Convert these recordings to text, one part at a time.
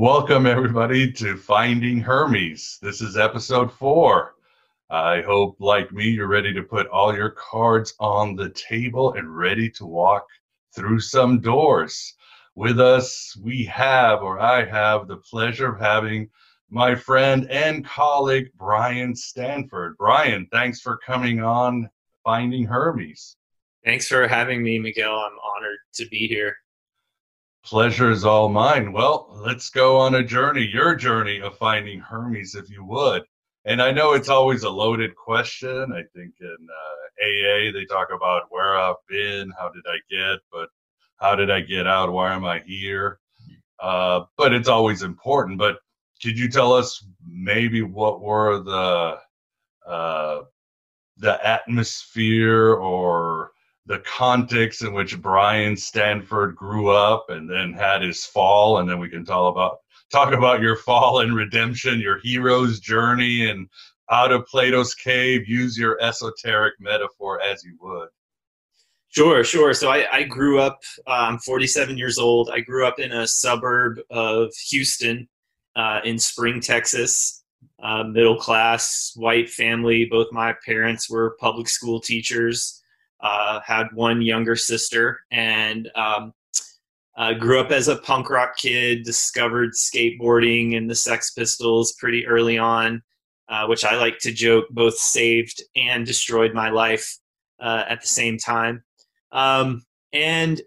Welcome, everybody, to Finding Hermes. This is episode four. I hope, like me, you're ready to put all your cards on the table and ready to walk through some doors. With us, we have, or I have, the pleasure of having my friend and colleague, Brian Stanford. Brian, thanks for coming on Finding Hermes. Thanks for having me, Miguel. I'm honored to be here. Pleasure is all mine. Well, let's go on a journey, your journey of finding Hermes, if you would. And I know it's always a loaded question. I think in uh, AA, they talk about where I've been, how did I get, but how did I get out? Why am I here? Uh, but it's always important. But could you tell us maybe what were the uh, the atmosphere or the context in which Brian Stanford grew up and then had his fall, and then we can talk about talk about your fall and redemption, your hero's journey, and out of Plato's cave. Use your esoteric metaphor as you would. Sure, sure. So I, I grew up. I'm 47 years old. I grew up in a suburb of Houston, uh, in Spring, Texas. Uh, middle class white family. Both my parents were public school teachers uh, had one younger sister, and um, uh, grew up as a punk rock kid. Discovered skateboarding and the Sex Pistols pretty early on, uh, which I like to joke both saved and destroyed my life uh, at the same time. Um, and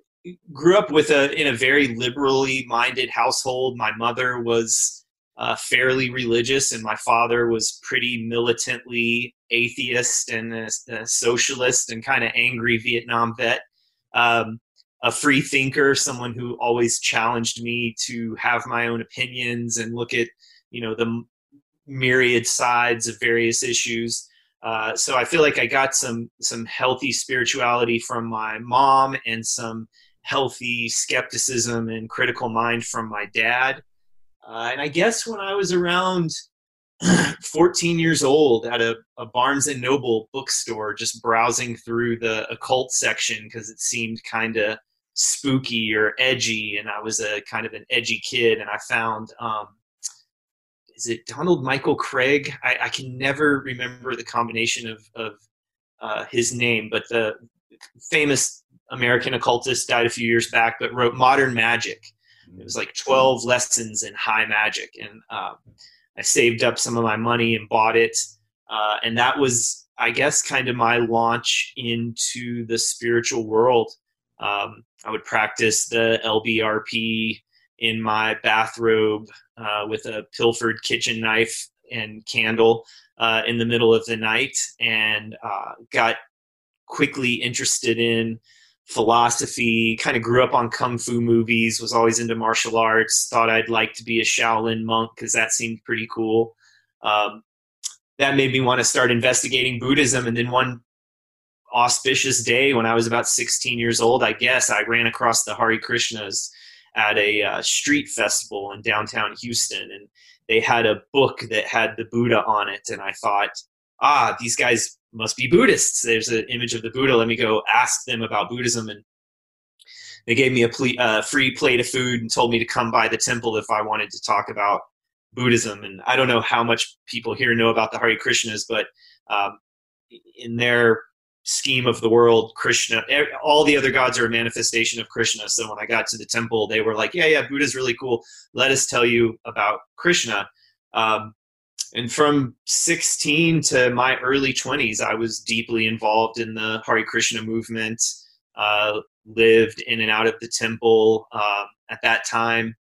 grew up with a in a very liberally minded household. My mother was uh, fairly religious, and my father was pretty militantly atheist and a, a socialist and kind of angry Vietnam vet. Um, a free thinker, someone who always challenged me to have my own opinions and look at, you know, the myriad sides of various issues. Uh, so I feel like I got some some healthy spirituality from my mom and some healthy skepticism and critical mind from my dad. Uh, and I guess when I was around 14 years old at a, a, Barnes and Noble bookstore, just browsing through the occult section because it seemed kind of spooky or edgy, and I was a kind of an edgy kid, and I found. Um, is it Donald Michael Kraig? I, I, can never remember the combination of, of uh, his name, but the famous American occultist died a few years back, but wrote Modern Magic it was like 12 lessons in high magic. And um, I saved up some of my money and bought it. Uh, and that was I guess, kind of my launch into the spiritual world. Um, I would practice the LBRP in my bathrobe uh, with a pilfered kitchen knife and candle uh, in the middle of the night, and uh, got quickly interested in philosophy. Kind of grew up on kung fu movies. Was always into martial arts. Thought I'd like to be a Shaolin monk because that seemed pretty cool. Um, that made me want to start investigating Buddhism. And then one auspicious day when I was about 16 years old, I guess, I ran across the Hare Krishnas at a uh, street festival in downtown Houston. And they had a book that had the Buddha on it. And I thought, ah, these guys must be Buddhists. There's an image of the Buddha. Let me go ask them about Buddhism. And they gave me a ple- uh, free plate of food and told me to come by the temple if I wanted to talk about Buddhism. And I don't know how much people here know about the Hare Krishnas, but um, in their scheme of the world, Krishna, all the other gods are a manifestation of Krishna. So when I got to the temple, they were like, yeah, yeah, Buddha's really cool. Let us tell you about Krishna. Um, and from 16 to my early 20s, I was deeply involved in the Hare Krishna movement, uh, lived in and out of the temple. Um, at that time,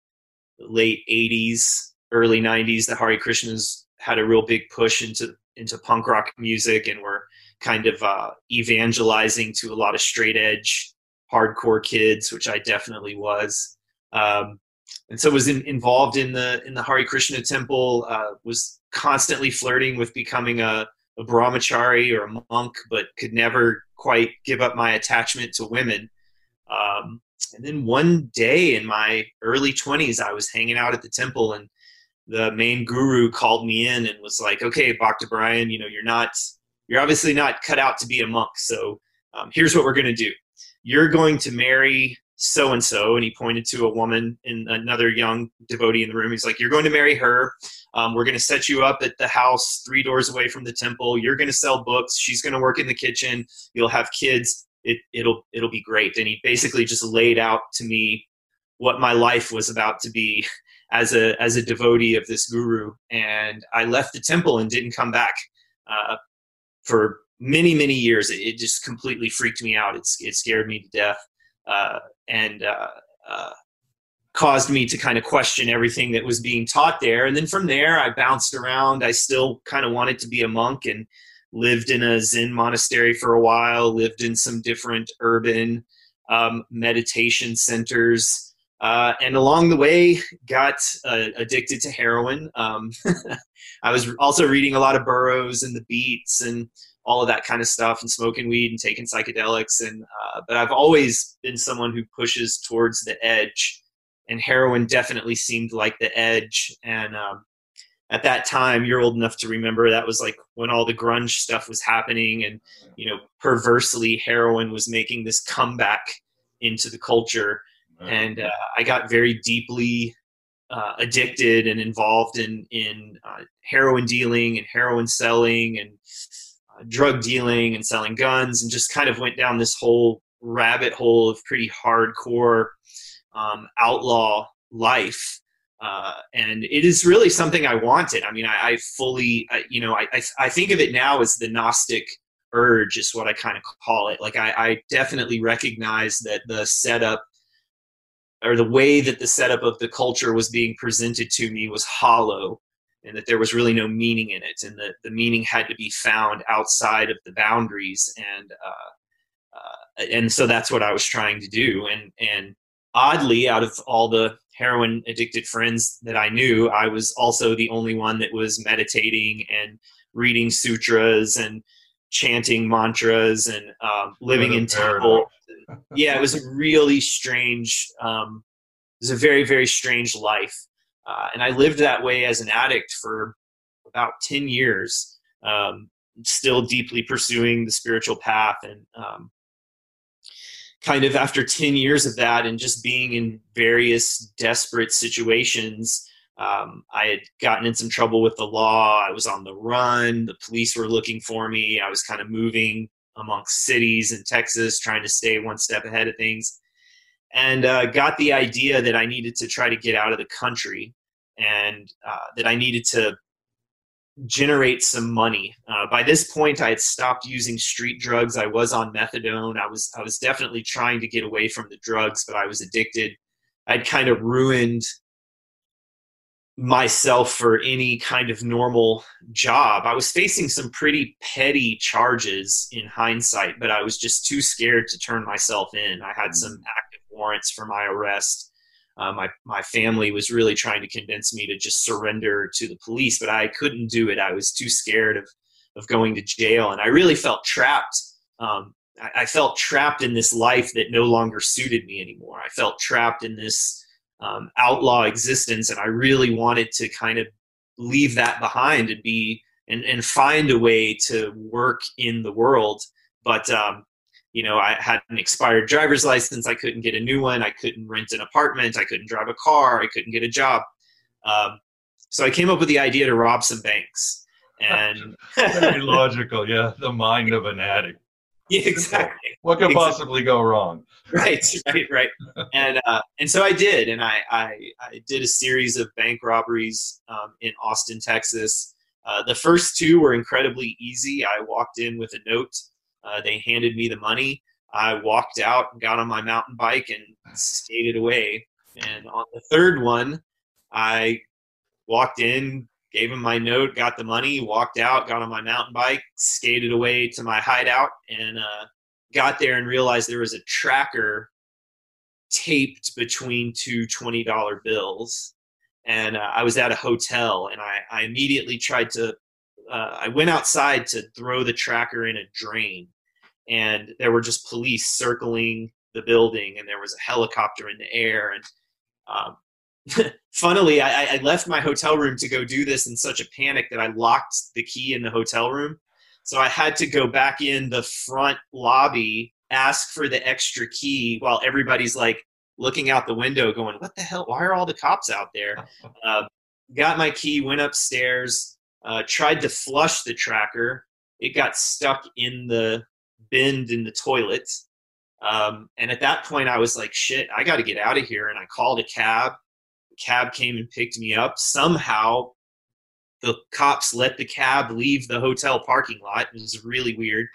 late 80s, early 90s, the Hare Krishnas had a real big push into, into punk rock music and were kind of uh, evangelizing to a lot of straight edge hardcore kids, which I definitely was. Um, and so was in, involved in the in the Hare Krishna temple. Uh, was constantly flirting with becoming a, a brahmachari or a monk, but could never quite give up my attachment to women. Um, and then one day in my early 20s, I was hanging out at the temple, and the main guru called me in and was like, "Okay, Bhakta Brian, you know, you're not you're obviously not cut out to be a monk. So um, here's what we're going to do. You're going to marry so and so, and he pointed to a woman and another young devotee in the room. He's like, "You're going to marry her. Um, we're going to set you up at the house three doors away from the temple. You're going to sell books. She's going to work in the kitchen. You'll have kids. It, it'll it'll be great." And he basically just laid out to me what my life was about to be as a as a devotee of this guru. And I left the temple and didn't come back. Uh, for many many years. It, it, just completely freaked me out. It's it scared me to death, uh, and uh, uh, caused me to kind of question everything that was being taught there. And then from there, I bounced around. I still kind of wanted to be a monk and lived in a Zen monastery for a while. Lived in some different urban um, meditation centers. Uh, and along the way, got uh, addicted to heroin. Um, I was also reading a lot of Burroughs and the Beats and all of that kind of stuff, and smoking weed and taking psychedelics. And uh, but I've always been someone who pushes towards the edge, and heroin definitely seemed like the edge. And um, at that time, you're old enough to remember that was like when all the grunge stuff was happening, and you know, perversely, heroin was making this comeback into the culture and uh, I got very deeply uh, addicted and involved in in uh, heroin dealing and heroin selling and drug dealing and selling guns and just kind of went down this whole rabbit hole of pretty hardcore um, outlaw life. Uh, and it is really something I wanted. I mean, I, I fully, I, you know, I, I, I think of it now as the Gnostic urge is what I kind of call it. Like I, I definitely recognize that the setup or the way that the setup of the culture was being presented to me was hollow and that there was really no meaning in it and that the meaning had to be found outside of the boundaries and uh, uh, and so that's what I was trying to do and and oddly out of all the heroin addicted friends that I knew I was also the only one that was meditating and reading sutras and chanting mantras and um, living in temple yeah, it was a really strange. Um, it was a very very strange life, uh, and I lived that way as an addict for about ten years. Um, still deeply pursuing the spiritual path, and um, kind of after ten years of that, and just being in various desperate situations. Um, I had gotten in some trouble with the law. I was on the run. The police were looking for me. I was kind of moving amongst cities in Texas, trying to stay one step ahead of things, and uh, got the idea that I needed to try to get out of the country and uh, that I needed to generate some money. Uh, by this point, I had stopped using street drugs. I was on methadone. I was I was definitely trying to get away from the drugs, but I was addicted. I'd kind of ruined myself for any kind of normal job. I was facing some pretty petty charges in hindsight, but I was just too scared to turn myself in. I had some active warrants for my arrest uh, my my family was really trying to convince me to just surrender to the police, but I couldn't do it. I was too scared of of going to jail, and I really felt trapped. Um, I, I, felt trapped in this life that no longer suited me anymore. I felt trapped in this um, outlaw existence, and I really wanted to kind of leave that behind and be and, and find a way to work in the world. But um, you know, I had an expired driver's license. I couldn't get a new one. I couldn't rent an apartment. I couldn't drive a car. I couldn't get a job. Um, so I came up with the idea to rob some banks. And very logical, yeah. The mind of an addict. Yeah, exactly. What could exactly. possibly go wrong? Right, right, right. and uh, and so I did, and I, I, I did a series of bank robberies um, in Austin, Texas. Uh, the first two were incredibly easy. I walked in with a note uh, they handed me the money. I walked out, and got on my mountain bike, and skated away. And on the third one, I walked in, gave him my note, got the money, walked out, got on my mountain bike, skated away to my hideout, and uh, got there and realized there was a tracker taped between two $20 bills. And uh, I was at a hotel, and I, I immediately tried to uh, I went outside to throw the tracker in a drain, and there were just police circling the building, and there was a helicopter in the air. And um, funnily, I, I left my hotel room to go do this in such a panic that I locked the key in the hotel room. So I had to go back in the front lobby, ask for the extra key while everybody's like looking out the window, going, "What the hell? Why are all the cops out there?" Uh, got my key, went upstairs, uh, tried to flush the tracker. It got stuck in the bend in the toilet. Um, and at that point, I was like, shit, I got to get out of here. And I called a cab. The cab came and picked me up. Somehow, the cops let the cab leave the hotel parking lot. It was really weird.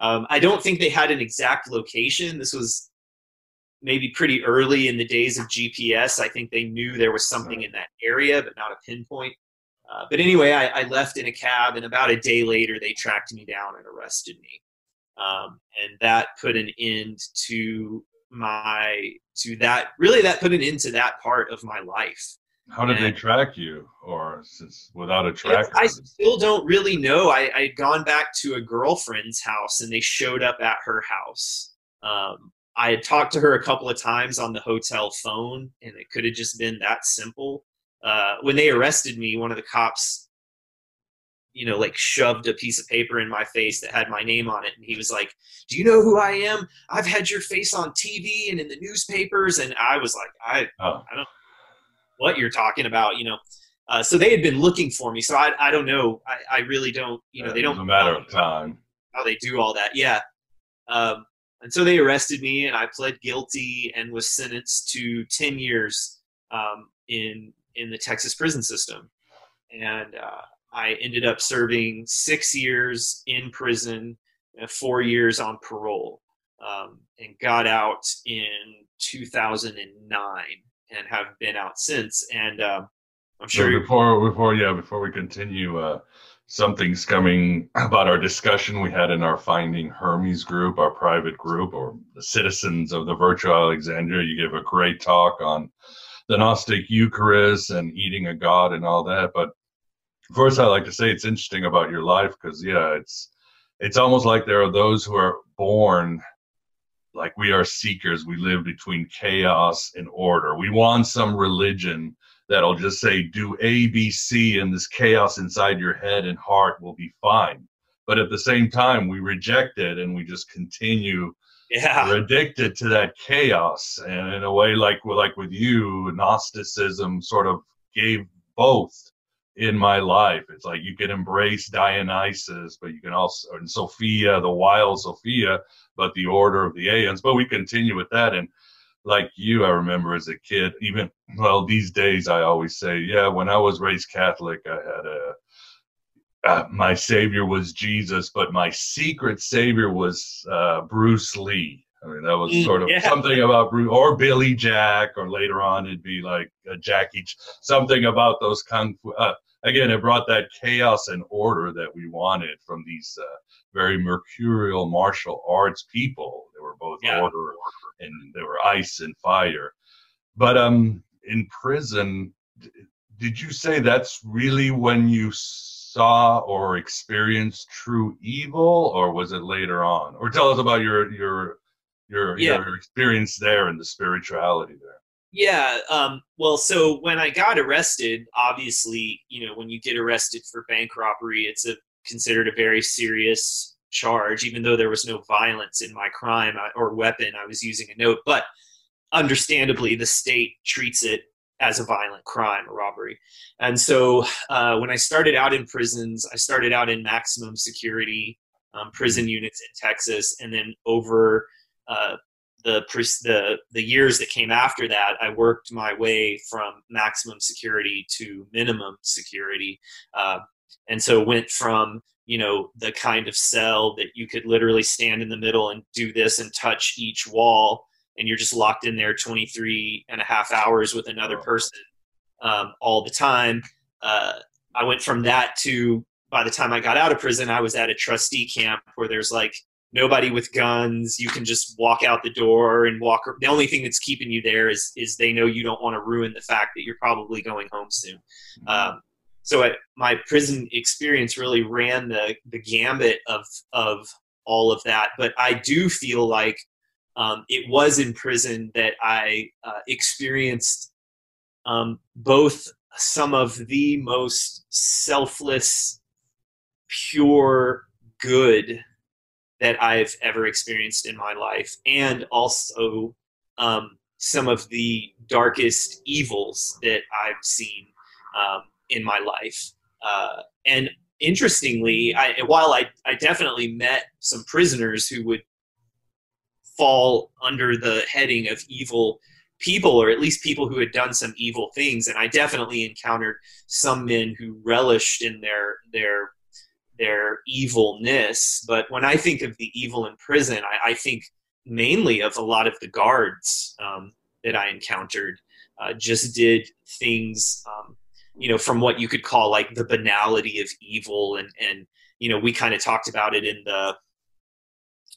Um, I don't think they had an exact location. This was maybe pretty early in the days of GPS. I think they knew there was something in that area, but not a pinpoint. Uh, but anyway, I, I, left in a cab, and about a day later, they tracked me down and arrested me. Um, and that put an end to my to that. Really, that put an end to that part of my life. How did and, they track you, or since without a tracker? I still don't really know. I, I had gone back to a girlfriend's house, and they showed up at her house. Um, I had talked to her a couple of times on the hotel phone, and it could have just been that simple uh, when they arrested me, one of the cops, you know, like shoved a piece of paper in my face that had my name on it, and he was like, "Do you know who I am? I've had your face on TV and in the newspapers." And I was like, "I, oh. I don't know what you're talking about," you know. Uh, so they had been looking for me. So I, I don't know. I, I really don't. You know, they don't. a matter of time. How they do all that? Yeah. Um, and so they arrested me, and I pled guilty and was sentenced to ten years um, in in the Texas prison system. And uh, I ended up serving six years in prison, four years on parole, um, and got out in 2009 and have been out since. And uh, I'm sure so before before yeah before we continue, uh, something's coming about our discussion we had in our Finding Hermes group, our private group, or the citizens of the virtual Alexandria. You give a great talk on the Gnostic Eucharist and eating a god and all that. But first, I like to say it's interesting about your life because yeah, it's it's almost like there are those who are born like we are seekers. We live between chaos and order. We want some religion that'll just say do A, B, C, and this chaos inside your head and heart will be fine. But at the same time, we reject it and we just continue yeah. we're addicted to that chaos and in a way like like with you gnosticism sort of gave both in my life it's like you can embrace dionysus but you can also and sophia the wild sophia but the order of the aeons but we continue with that and like you i remember as a kid even well these days i always say yeah when i was raised catholic i had a uh, my savior was Jesus, but my secret savior was uh, Bruce Lee. I mean, that was mm, sort of yeah. something about Bruce or Billy Jack, or later on it'd be like uh, Jackie, something about those kung fu. Uh, again, it brought that chaos and order that we wanted from these uh, very mercurial martial arts people. They were both yeah. order and they were ice and fire. But um, in prison, did you say that's really when you saw or experienced true evil, or was it later on? Or tell us about your your your, yeah. your experience there and the spirituality there. Yeah. Um, well, so when I got arrested, obviously, you know, when you get arrested for bank robbery, it's a considered a very serious charge, even though there was no violence in my crime or weapon. I was using a note, but understandably, the state treats it as a violent crime, a robbery. And so uh, when I started out in prisons, I started out in maximum security um, prison units in Texas, and then over uh, the the the years that came after that, I worked my way from maximum security to minimum security, uh, and so went from you know the kind of cell that you could literally stand in the middle and do this and touch each wall and you're just locked in there 23 and a half hours with another person um, all the time. Uh, I went from that to by the time I got out of prison, I was at a trustee camp where there's like nobody with guns. You can just walk out the door and walk. The only thing that's keeping you there is is they know you don't want to ruin the fact that you're probably going home soon. Mm-hmm. Um, so I, my prison experience really ran the the gambit of of all of that. But I do feel like um, it was in prison that I uh, experienced um, both some of the most selfless, pure good that I've ever experienced in my life, and also um, some of the darkest evils that I've seen um, in my life. Uh, and interestingly, I, while I, I definitely met some prisoners who would fall under the heading of evil people or at least people who had done some evil things. And i definitely encountered some men who relished in their their their evilness. But when i think of the evil in prison i, I think mainly of a lot of the guards um, that i encountered uh, just did things um, you know from what you could call like the banality of evil. And and you know we kind of talked about it in the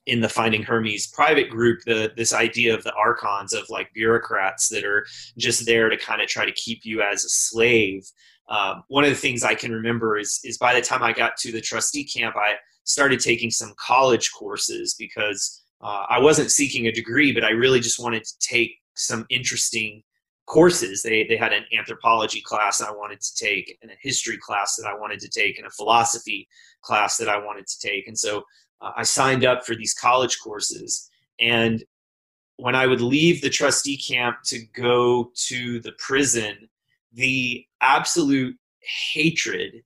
in the Finding Hermes private group, the this idea of the archons of like bureaucrats that are just there to kind of try to keep you as a slave. Um, one of the things I can remember is is by the time I got to the trustee camp, I started taking some college courses because uh, I wasn't seeking a degree, but I really just wanted to take some interesting courses. They they had an anthropology class I wanted to take, and a history class that I wanted to take, and a philosophy class that I wanted to take, and so uh, I signed up for these college courses. And when I would leave the trustee camp to go to the prison, the absolute hatred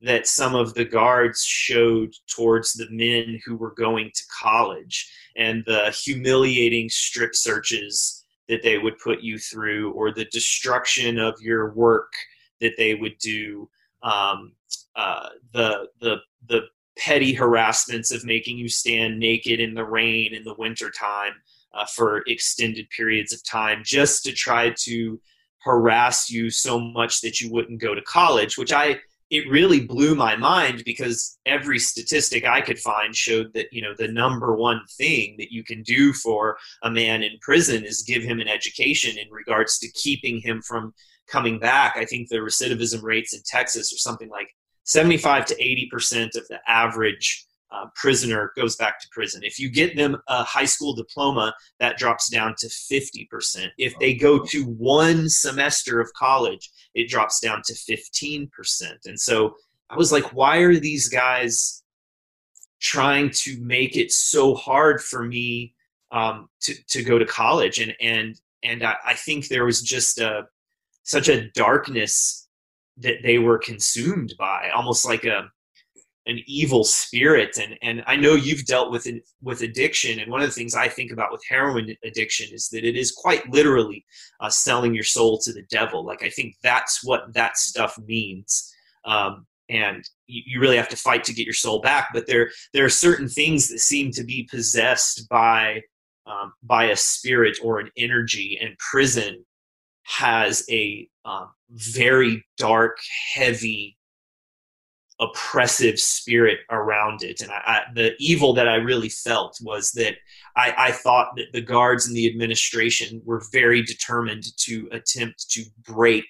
that some of the guards showed towards the men who were going to college and the humiliating strip searches that they would put you through or the destruction of your work that they would do um, uh, the the the petty harassments of making you stand naked in the rain in the wintertime uh, for extended periods of time just to try to harass you so much that you wouldn't go to college which i it really blew my mind because every statistic i could find showed that you know the number one thing that you can do for a man in prison is give him an education in regards to keeping him from coming back. I think the recidivism rates in texas are something like 75 to 80% of the average uh, prisoner goes back to prison. If you get them a high school diploma, that drops down to 50%. If they go to one semester of college, it drops down to 15%. And so I was like, why are these guys trying to make it so hard for me um, to, to go to college? And, and, and I, I think there was just a, such a darkness that they were consumed by, almost like a an evil spirit. And and I know you've dealt with with addiction, and one of the things I think about with heroin addiction is that it is quite literally uh, selling your soul to the devil. Like I think that's what that stuff means. Um, and you, really have to fight to get your soul back. But there there are certain things that seem to be possessed by um, by a spirit or an energy, and prison has a um, very dark, heavy, oppressive spirit around it. And I, I, the evil that I really felt was that I, I, thought that the guards and the administration were very determined to attempt to break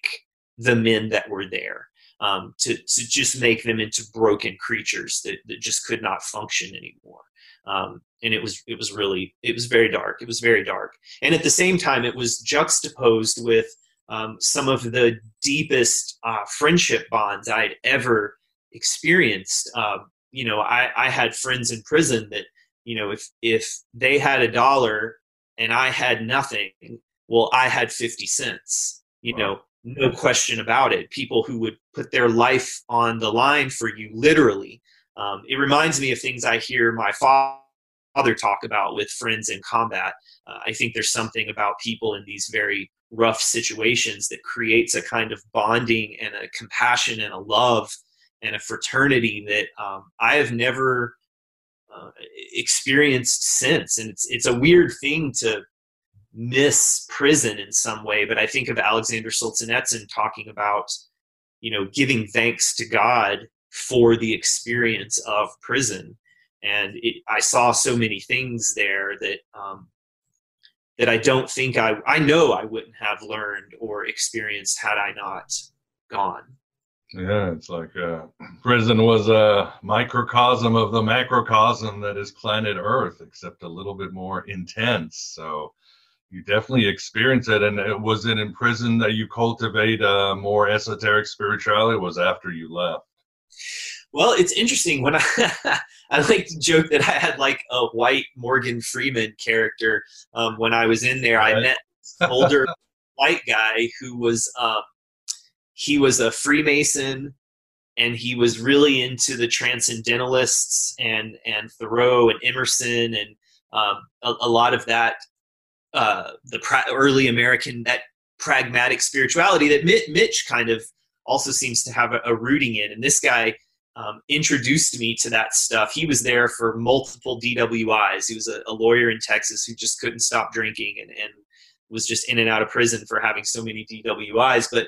the men that were there. Um, to, to just make them into broken creatures that, that just could not function anymore. Um, and it was it was really it was very dark. It was very dark, and at the same time, it was juxtaposed with um, some of the deepest uh, friendship bonds I'd ever experienced. Uh, you know, I, I had friends in prison that, you know, if if they had a dollar and I had nothing, well, I had fifty cents. You wow. know, no question about it. People who would put their life on the line for you, literally. Um, it reminds me of things I hear my father talk about with friends in combat. Uh, I think there's something about people in these very rough situations that creates a kind of bonding and a compassion and a love and a fraternity that um, I have never uh, experienced since. And it's it's a weird thing to miss prison in some way, but I think of Alexander Solzhenitsyn talking about, you know, giving thanks to God for the experience of prison. And it, I saw so many things there that um, that I don't think I I know I wouldn't have learned or experienced had I not gone. Yeah, it's like uh, prison was a microcosm of the macrocosm that is planet Earth, except a little bit more intense. So you definitely experience it. And it, was it in prison that you cultivate a more esoteric spirituality? was after you left? Well, it's interesting when I I like to joke that I had like a white Morgan Freeman character um, when I was in there. I met older white guy who was um, he was a Freemason and he was really into the transcendentalists and and Thoreau and Emerson and um, a, a, lot of that uh, the pra- early American that pragmatic spirituality that Mitch kind of also seems to have a, a rooting in. And this guy um, introduced me to that stuff. He was there for multiple DWIs. He was a, a lawyer in Texas who just couldn't stop drinking and, and was just in and out of prison for having so many DWIs. But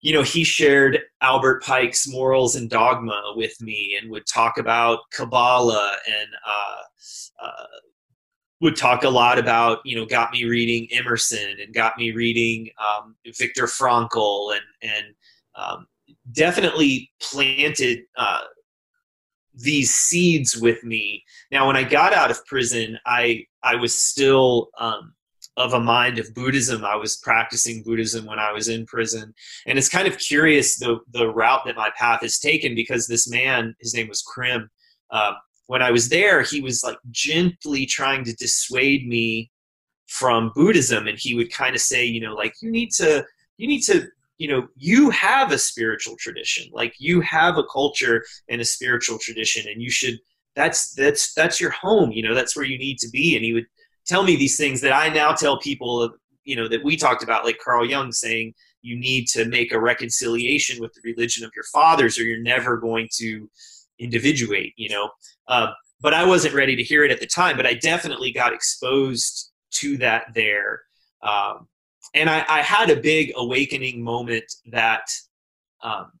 you know, he shared Albert Pike's morals and dogma with me and would talk about Kabbalah and uh, uh, would talk a lot about, you know, got me reading Emerson and got me reading um, Frankl and, and um, definitely planted uh, these seeds with me. Now, when I got out of prison, I, I was still um, of a mind of Buddhism. I was practicing Buddhism when I was in prison, and it's kind of curious the the route that my path has taken because this man, his name was Krim. Uh, when I was there, he was like gently trying to dissuade me from Buddhism, and he would kind of say, you know, like you need to you need to you know you have a spiritual tradition like you have a culture and a spiritual tradition and you should that's that's that's your home you know that's where you need to be and he would tell me these things that I now tell people, you know, that we talked about, like Carl Jung saying, you need to make a reconciliation with the religion of your fathers, or you're never going to individuate, you know. Uh, but I wasn't ready to hear it at the time, but I definitely got exposed to that there. Um, and I, I, had a big awakening moment that um,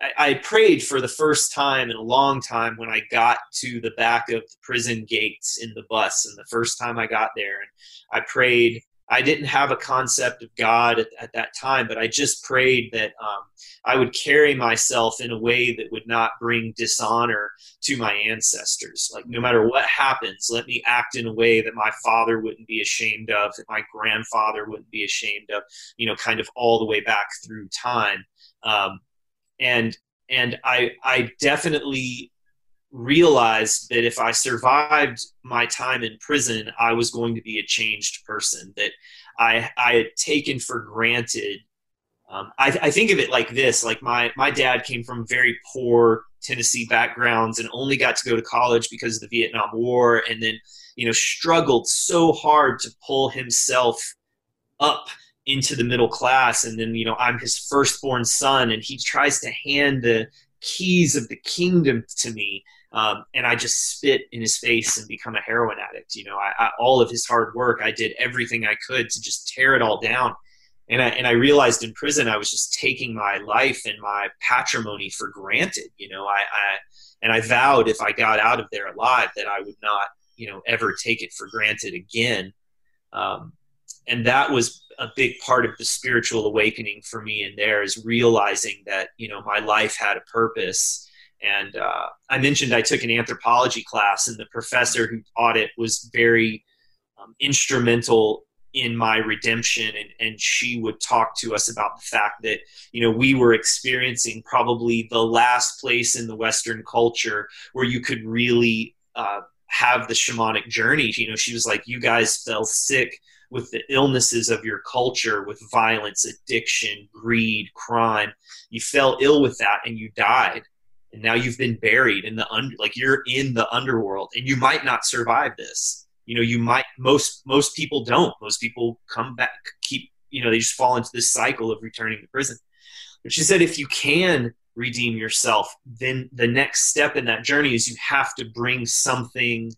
I, I prayed for the first time in a long time when I got to the back of the prison gates in the bus, and the first time I got there, and I prayed. I didn't have a concept of God at, at that time, but I just prayed that um, I would carry myself in a way that would not bring dishonor to my ancestors. Like, no matter what happens, let me act in a way that my father wouldn't be ashamed of, that my grandfather wouldn't be ashamed of, you know, kind of all the way back through time. Um, and and I I definitely realized that if I survived my time in prison, I was going to be a changed person. That I I had taken for granted. Um, I, I think of it like this: like my my dad came from very poor Tennessee backgrounds and only got to go to college because of the Vietnam War, and then you know struggled so hard to pull himself up into the middle class and then you know i'm his firstborn son and he tries to hand the keys of the kingdom to me. Um, and I just spit in his face and become a heroin addict. You know, I, I, all of his hard work, I did everything I could to just tear it all down. And I, and I realized in prison, I was just taking my life and my patrimony for granted. You know, I, I and I vowed if I got out of there alive that I would not, you know, ever take it for granted again. Um, and that was a big part of the spiritual awakening for me in there is realizing that you know my life had a purpose and uh, i mentioned i took an anthropology class and the professor who taught it was very um, instrumental in my redemption and, and she would talk to us about the fact that you know we were experiencing probably the last place in the western culture where you could really uh, have the shamanic journey you know she was like you guys fell sick with the illnesses of your culture, with violence, addiction, greed, crime. You fell ill with that and you died. And now you've been buried in the under, like you're in the underworld and you might not survive this. You know, you might, most, most people don't. Most people come back, keep, you know, they just fall into this cycle of returning to prison. But she said, if you can redeem yourself, then the next step in that journey is you have to bring something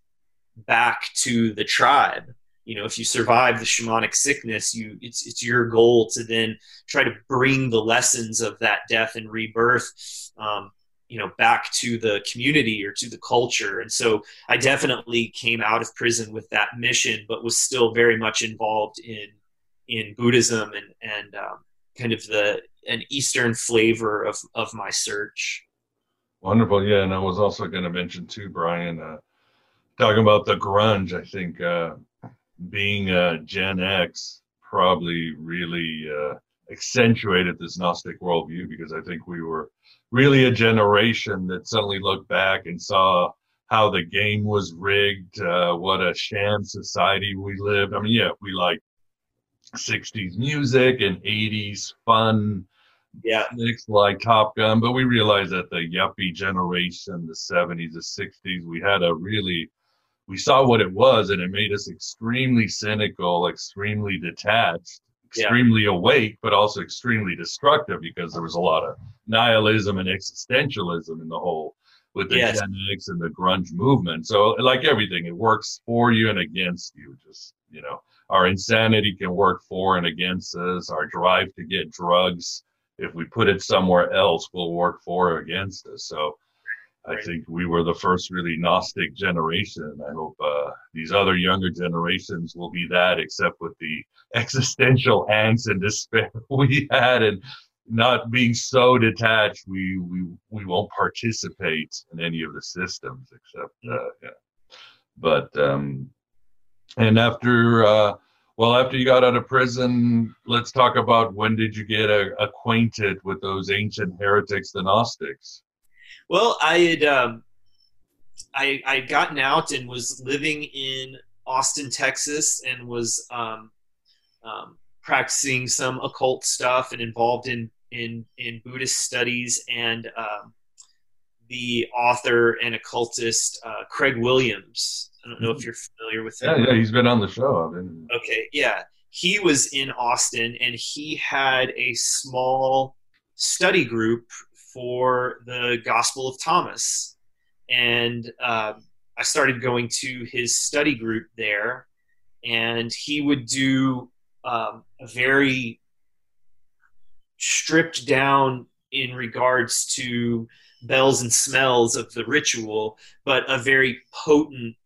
back to the tribe you know if you survive the shamanic sickness you it's it's your goal to then try to bring the lessons of that death and rebirth um, you know back to the community or to the culture. And so i definitely came out of prison with that mission but was still very much involved in in buddhism and and um, kind of the an eastern flavor of of my search. Wonderful. Yeah and i was also going to mention too brian uh, talking about the grunge i think uh, being a Gen X probably really uh, accentuated this Gnostic worldview because I think we were really a generation that suddenly looked back and saw how the game was rigged, uh, what a sham society we lived. I mean, yeah, we like 60s music and 80s fun. Yeah. Flicks like Top Gun, but we realized that the yuppie generation, the 70s, the 60s, we had a really we saw what it was and it made us extremely cynical, extremely detached, extremely yeah. awake, but also extremely destructive because there was a lot of nihilism and existentialism in the whole with the yes. Gen X and the grunge movement. So like everything, it works for you and against you. Just, you know, our insanity can work for and against us. Our drive to get drugs, if we put it somewhere else, will work for or against us. So I think we were the first really Gnostic generation. I hope uh, these other younger generations will be that, except with the existential angst and despair we had, and not being so detached, we we we won't participate in any of the systems except uh, yeah. But um, and after uh, well, after you got out of prison, let's talk about when did you get uh, acquainted with those ancient heretics, the Gnostics? Well, I had um, I I gotten out and was living in Austin, Texas, and was um, um, practicing some occult stuff and involved in in in Buddhist studies. And um, the author and occultist uh, Craig Williams. I don't know if you're familiar with him. Yeah, yeah, he's been on the show. Been... Okay, yeah, he was in Austin, and he had a small study group for the Gospel of Thomas. And uh, I started going to his study group there, and he would do um, a very stripped down in regards to bells and smells of the ritual, but a very potent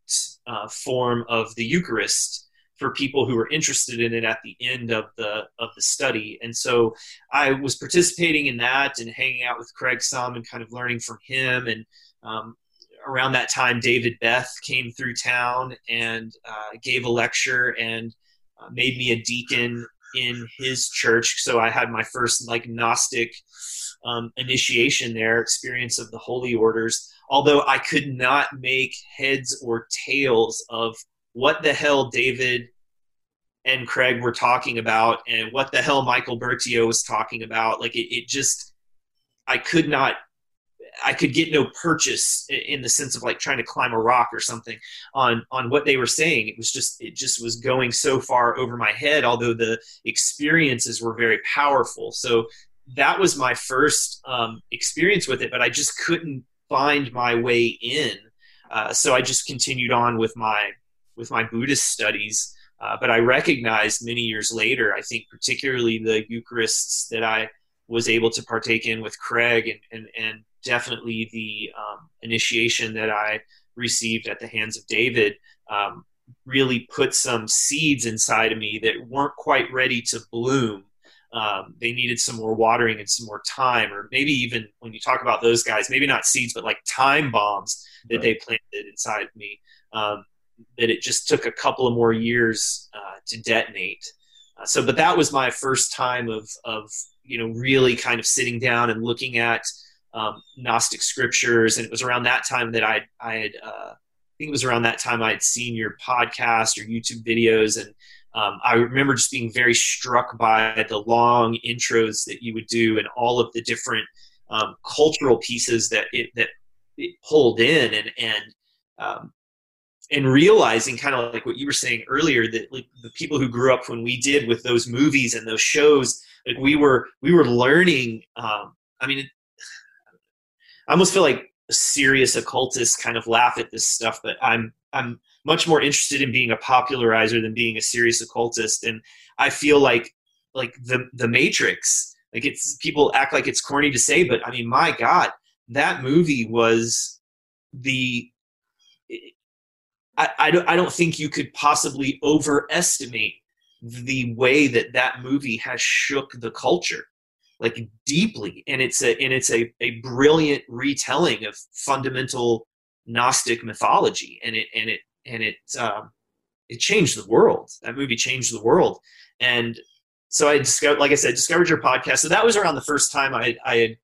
uh, form of the Eucharist for people who were interested in it at the end of the of the study. And so I was participating in that and hanging out with Craig some and kind of learning from him. And um, around that time, David Beth came through town and uh, gave a lecture and uh, made me a deacon in his church. So I had my first like Gnostic um, initiation there, experience of the holy orders. Although I could not make heads or tails of what the hell David and Craig were talking about and what the hell Michael Bertiaux was talking about. Like it, it just, I could not, I could get no purchase in the sense of like trying to climb a rock or something on, on what they were saying. It was just, it just was going so far over my head, although the experiences were very powerful. So that was my first um, experience with it, but I just couldn't find my way in. Uh, so I just continued on with my with my Buddhist studies. Uh, but I recognized many years later, I think particularly the Eucharists that I was able to partake in with Craig, and and, and definitely the um, initiation that I received at the hands of David. Um, really put some seeds inside of me that weren't quite ready to bloom um, they needed some more watering and some more time, or maybe even when you talk about those guys, maybe not seeds, but like time bombs that right. they planted inside me. Um, that it just took a couple of more years uh, to detonate. Uh, so, but that was my first time of of you know really kind of sitting down and looking at um, Gnostic scriptures, and it was around that time that I I had. Uh, I think it was around that time I had seen your podcast or YouTube videos, and um, I remember just being very struck by the long intros that you would do and all of the different um, cultural pieces that it that it pulled in and and um, and realizing kind of like what you were saying earlier that like the people who grew up when we did with those movies and those shows like we were we were learning um, i mean i almost feel like serious occultists kind of laugh at this stuff but i'm i'm much more interested in being a popularizer than being a serious occultist. And I feel like like the the Matrix, like it's people act like it's corny to say, but I mean, my God, that movie was the I, I don't I don't think you could possibly overestimate the way that that movie has shook the culture like deeply and it's a and it's a, a brilliant retelling of fundamental gnostic mythology and it and it and it um, it changed the world. That movie changed the world, and so I discovered, like I said, discovered your podcast. So that was around the first time I I had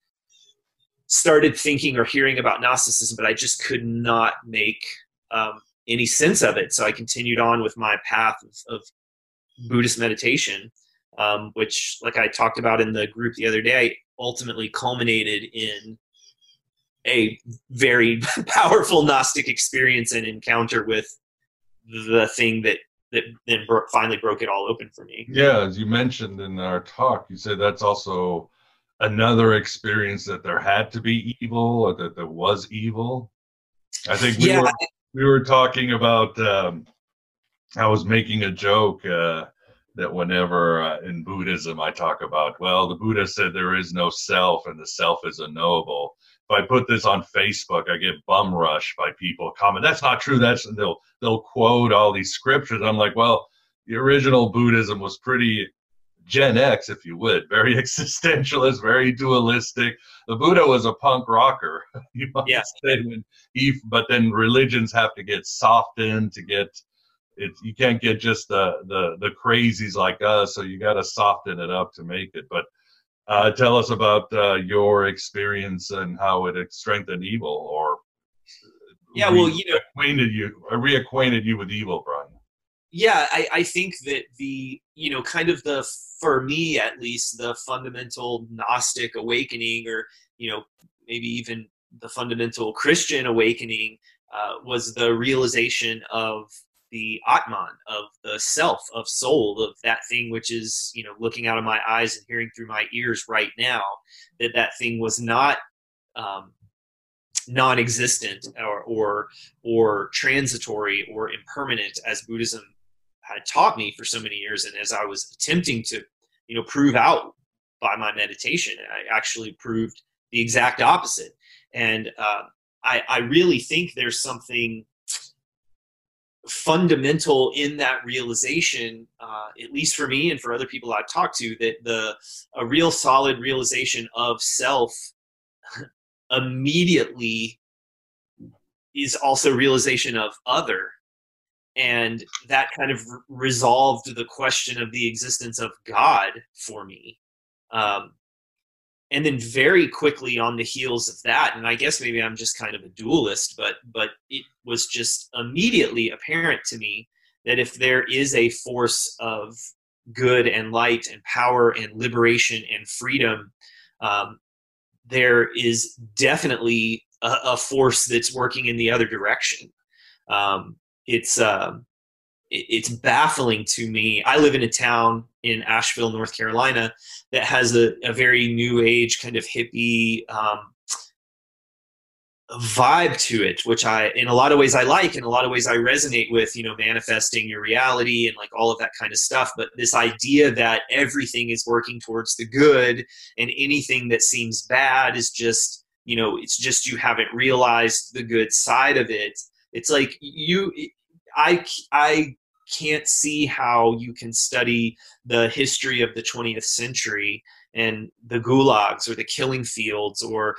started thinking or hearing about Gnosticism, but I just could not make um, any sense of it. So I continued on with my path of, of Buddhist meditation, um, which, like I talked about in the group the other day, ultimately culminated in a very powerful Gnostic experience and encounter with the thing that that then bro- finally broke it all open for me. Yeah, as you mentioned in our talk, you said that's also another experience that there had to be evil or that there was evil. I think we yeah. were we were talking about. Um, I was making a joke uh, that whenever uh, in Buddhism I talk about, well, the Buddha said there is no self and the self is unknowable if I put this on Facebook, I get bum rush by people comment. That's not true. That's they'll they'll quote all these scriptures. I'm like, well, the original Buddhism was pretty Gen X, if you would, very existentialist, very dualistic. The Buddha was a punk rocker, you might yeah. say. When he, but then religions have to get softened to get it. You can't get just the the the crazies like us, so you got to soften it up to make it. But uh, tell us about uh, your experience and how it strengthened evil, or yeah, well, you know, acquainted you, reacquainted you with evil, Brian. Yeah, I, I think that the you know kind of the for me at least the fundamental Gnostic awakening, or you know maybe even the fundamental Christian awakening, uh, was the realization of the Atman of the self of soul of that thing which is you know looking out of my eyes and hearing through my ears right now that that thing was not um, non-existent or, or or transitory or impermanent as Buddhism had taught me for so many years and as I was attempting to you know prove out by my meditation I actually proved the exact opposite. And uh, I, I really think there's something fundamental in that realization, uh, at least for me and for other people I've talked to, that the a real solid realization of self immediately is also realization of other, and that kind of resolved the question of the existence of God for me. Um, and then very quickly on the heels of that and i guess maybe i'm just kind of a dualist but but it was just immediately apparent to me that if there is a force of good and light and power and liberation and freedom um, there is definitely a, a, force that's working in the other direction um, it's uh, it's baffling to me. I live in a town in Asheville, North Carolina, that has a, a very new age kind of hippie um, vibe to it, which I, in a lot of ways, I like. In a lot of ways, I resonate with. You know, manifesting your reality and like all of that kind of stuff. But this idea that everything is working towards the good, and anything that seems bad is just, you know, it's just you haven't realized the good side of it. It's like you, I, I can't see how you can study the history of the 20th century and the gulags or the killing fields or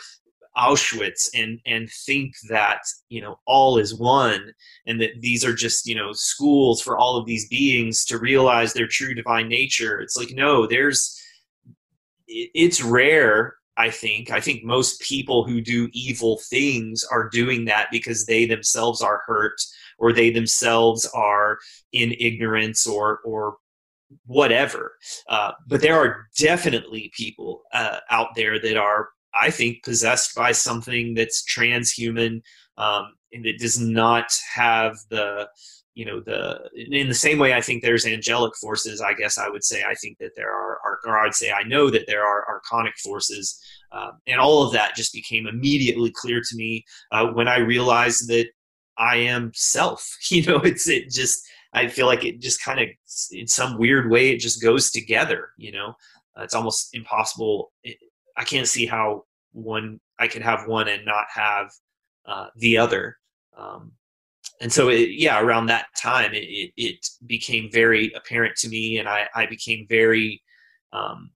Auschwitz and and think that you know all is one and that these are just you know schools for all of these beings to realize their true divine nature. It's like no there's it's rare I think I think most people who do evil things are doing that because they themselves are hurt or they themselves are in ignorance or or whatever. Uh, but there are definitely people uh, out there that are, I think, possessed by something that's transhuman um, and that does not have the you know the in the same way i think there's angelic forces i guess i would say i think that there are or i'd say i know that there are archonic forces um, and all of that just became immediately clear to me uh, when i realized that I am self. You know, it's it just I feel like it just kind of in some weird way it just goes together. You know, uh, it's almost impossible. It, I can't see how one I can have one and not have uh, the other. Um, and so, it, yeah, around that time, it, it, it, became very apparent to me, and I, I became very um,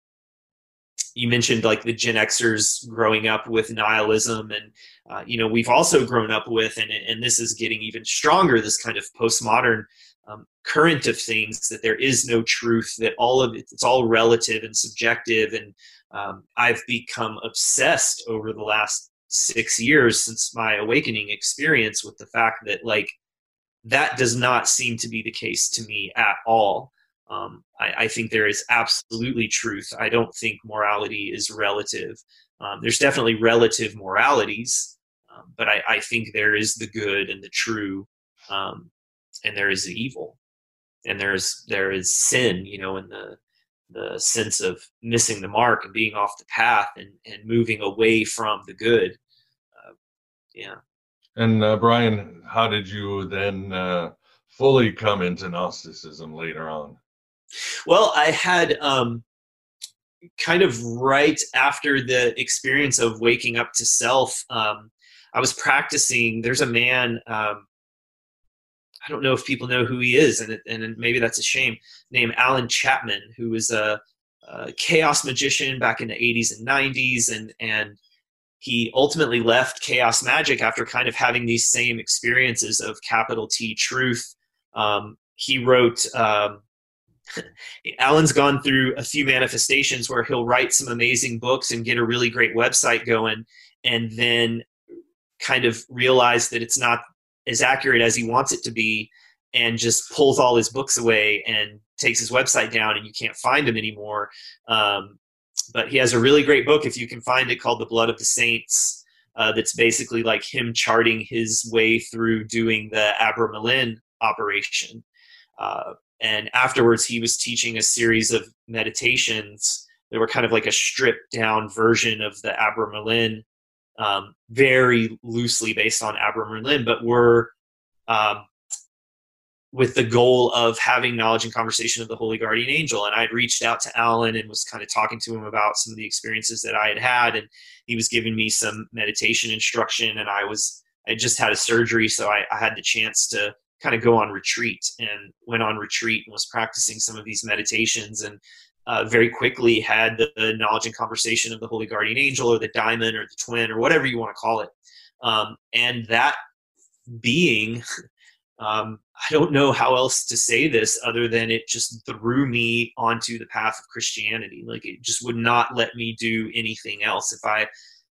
you mentioned like the Gen Xers growing up with nihilism, and uh, you know we've also grown up with, and and this is getting even stronger. This kind of postmodern um, current of things that there is no truth, that all of it, it's all relative and subjective, and um, I've become obsessed over the last six years since my awakening experience with the fact that like that does not seem to be the case to me at all. Um, I, I, think there is absolutely truth. I don't think morality is relative. Um, there's definitely relative moralities, um, but I, I, think there is the good and the true, um, and there is the evil, and there's there is sin. You know, in the the sense of missing the mark and being off the path and and moving away from the good. Uh, yeah. And uh, Brian, how did you then uh, fully come into Gnosticism later on? Well, I had um, kind of right after the experience of waking up to self. Um, I was practicing. There's a man. Um, I don't know if people know who he is, and it, and maybe that's a shame. Named Alan Chapman, who was a, a chaos magician back in the 80s and 90s, and and he ultimately left chaos magic after kind of having these same experiences of capital T truth. Um, he wrote um, Alan's gone through a few manifestations where he'll write some amazing books and get a really great website going, and then kind of realize that it's not as accurate as he wants it to be, and just pulls all his books away and takes his website down, and you can't find him anymore. Um, but he has a really great book if you can find it called The Blood of the Saints. Uh, that's basically like him charting his way through doing the Abramelin operation. Uh, and afterwards he was teaching a series of meditations that were kind of like a stripped down version of the Abramelin, um, very loosely based on Abramelin, but were um, with the goal of having knowledge and conversation of the Holy Guardian Angel. And I had reached out to Alan and was kind of talking to him about some of the experiences that I had had, and he was giving me some meditation instruction. And I was I just had a surgery, so I, I had the chance to kind of go on retreat and went on retreat and was practicing some of these meditations and uh, very quickly had the, the, knowledge and conversation of the holy guardian angel or the daimon or the twin or whatever you want to call it. Um, and that being um, i don't know how else to say this other than it just threw me onto the path of christianity. Like it just would not let me do anything else. If i,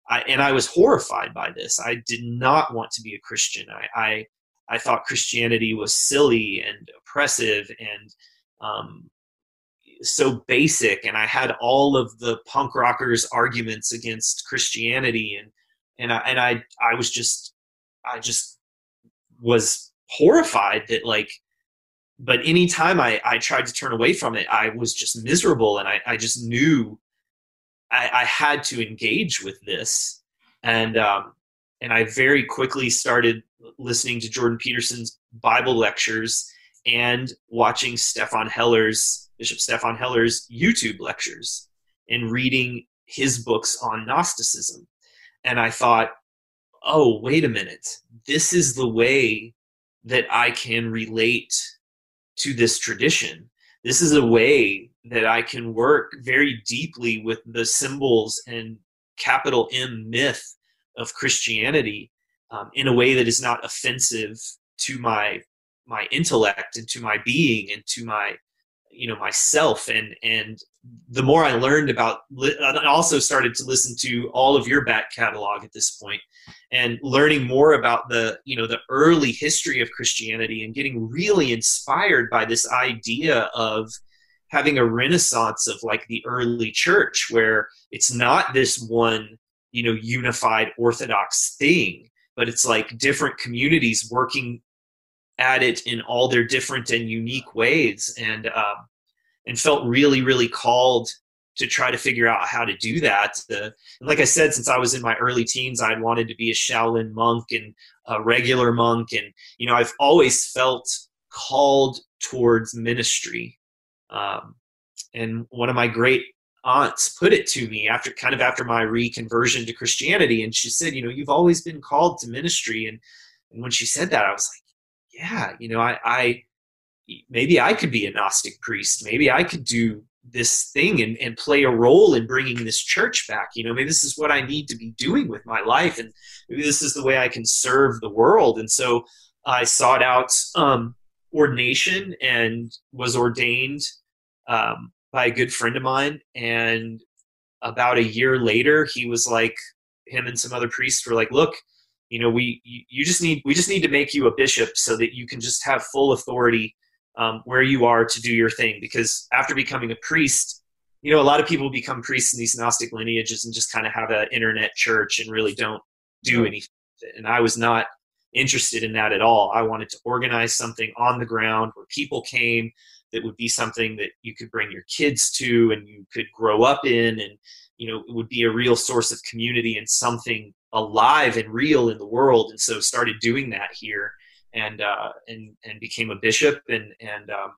I and i was horrified by this. I did not want to be a christian. I, I I thought Christianity was silly and oppressive and um, so basic. And I had all of the punk rockers' arguments against Christianity, and and I and I I was just I just was horrified that like but anytime I, I tried to turn away from it, I was just miserable. And I, I just knew I, I had to engage with this. And, um, and I very quickly started listening to Jordan Peterson's Bible lectures and watching Stephan Hoeller's, Bishop Stephan Hoeller's YouTube lectures and reading his books on Gnosticism. And I thought, oh, wait a minute. This is the way that I can relate to this tradition. This is a way that I can work very deeply with the symbols and capital M myth of Christianity um, in a way that is not offensive to my my intellect and to my being and to my you know myself. And and the more i learned about i also started to listen to all of your back catalog at this point and learning more about the you know the early history of christianity and getting really inspired by this idea of having a renaissance of like the early church where it's not this one you know unified orthodox thing but it's like different communities working at it in all their different and unique ways and um, and felt really really called to try to figure out how to do that. And like i said since i was in my early teens i wanted to be a shaolin monk and a regular monk. And you know i've always felt called towards ministry. Um, and one of my great aunts put it to me after kind of after my reconversion to christianity. And she said you know you've always been called to ministry. And and when she said that i was like yeah, you know, I, I maybe I could be a Gnostic priest. Maybe I could do this thing and, and play a role in bringing this church back. You know, maybe this is what I need to be doing with my life, and maybe this is the way I can serve the world. And so I sought out um, ordination and was ordained um, by a good friend of mine. And about a year later, he was like, him and some other priests were like, look, you know we you just need we just need to make you a bishop so that you can just have full authority um, where you are to do your thing. Because after becoming a priest you know a lot of people become priests in these gnostic lineages and just kind of have an internet church and really don't do anything and i was not interested in that at all. I wanted to organize something on the ground where people came that would be something that you could bring your kids to and you could grow up in. And you know it would be a real source of community and something alive and real in the world and so started doing that here and uh, and and became a bishop and and um,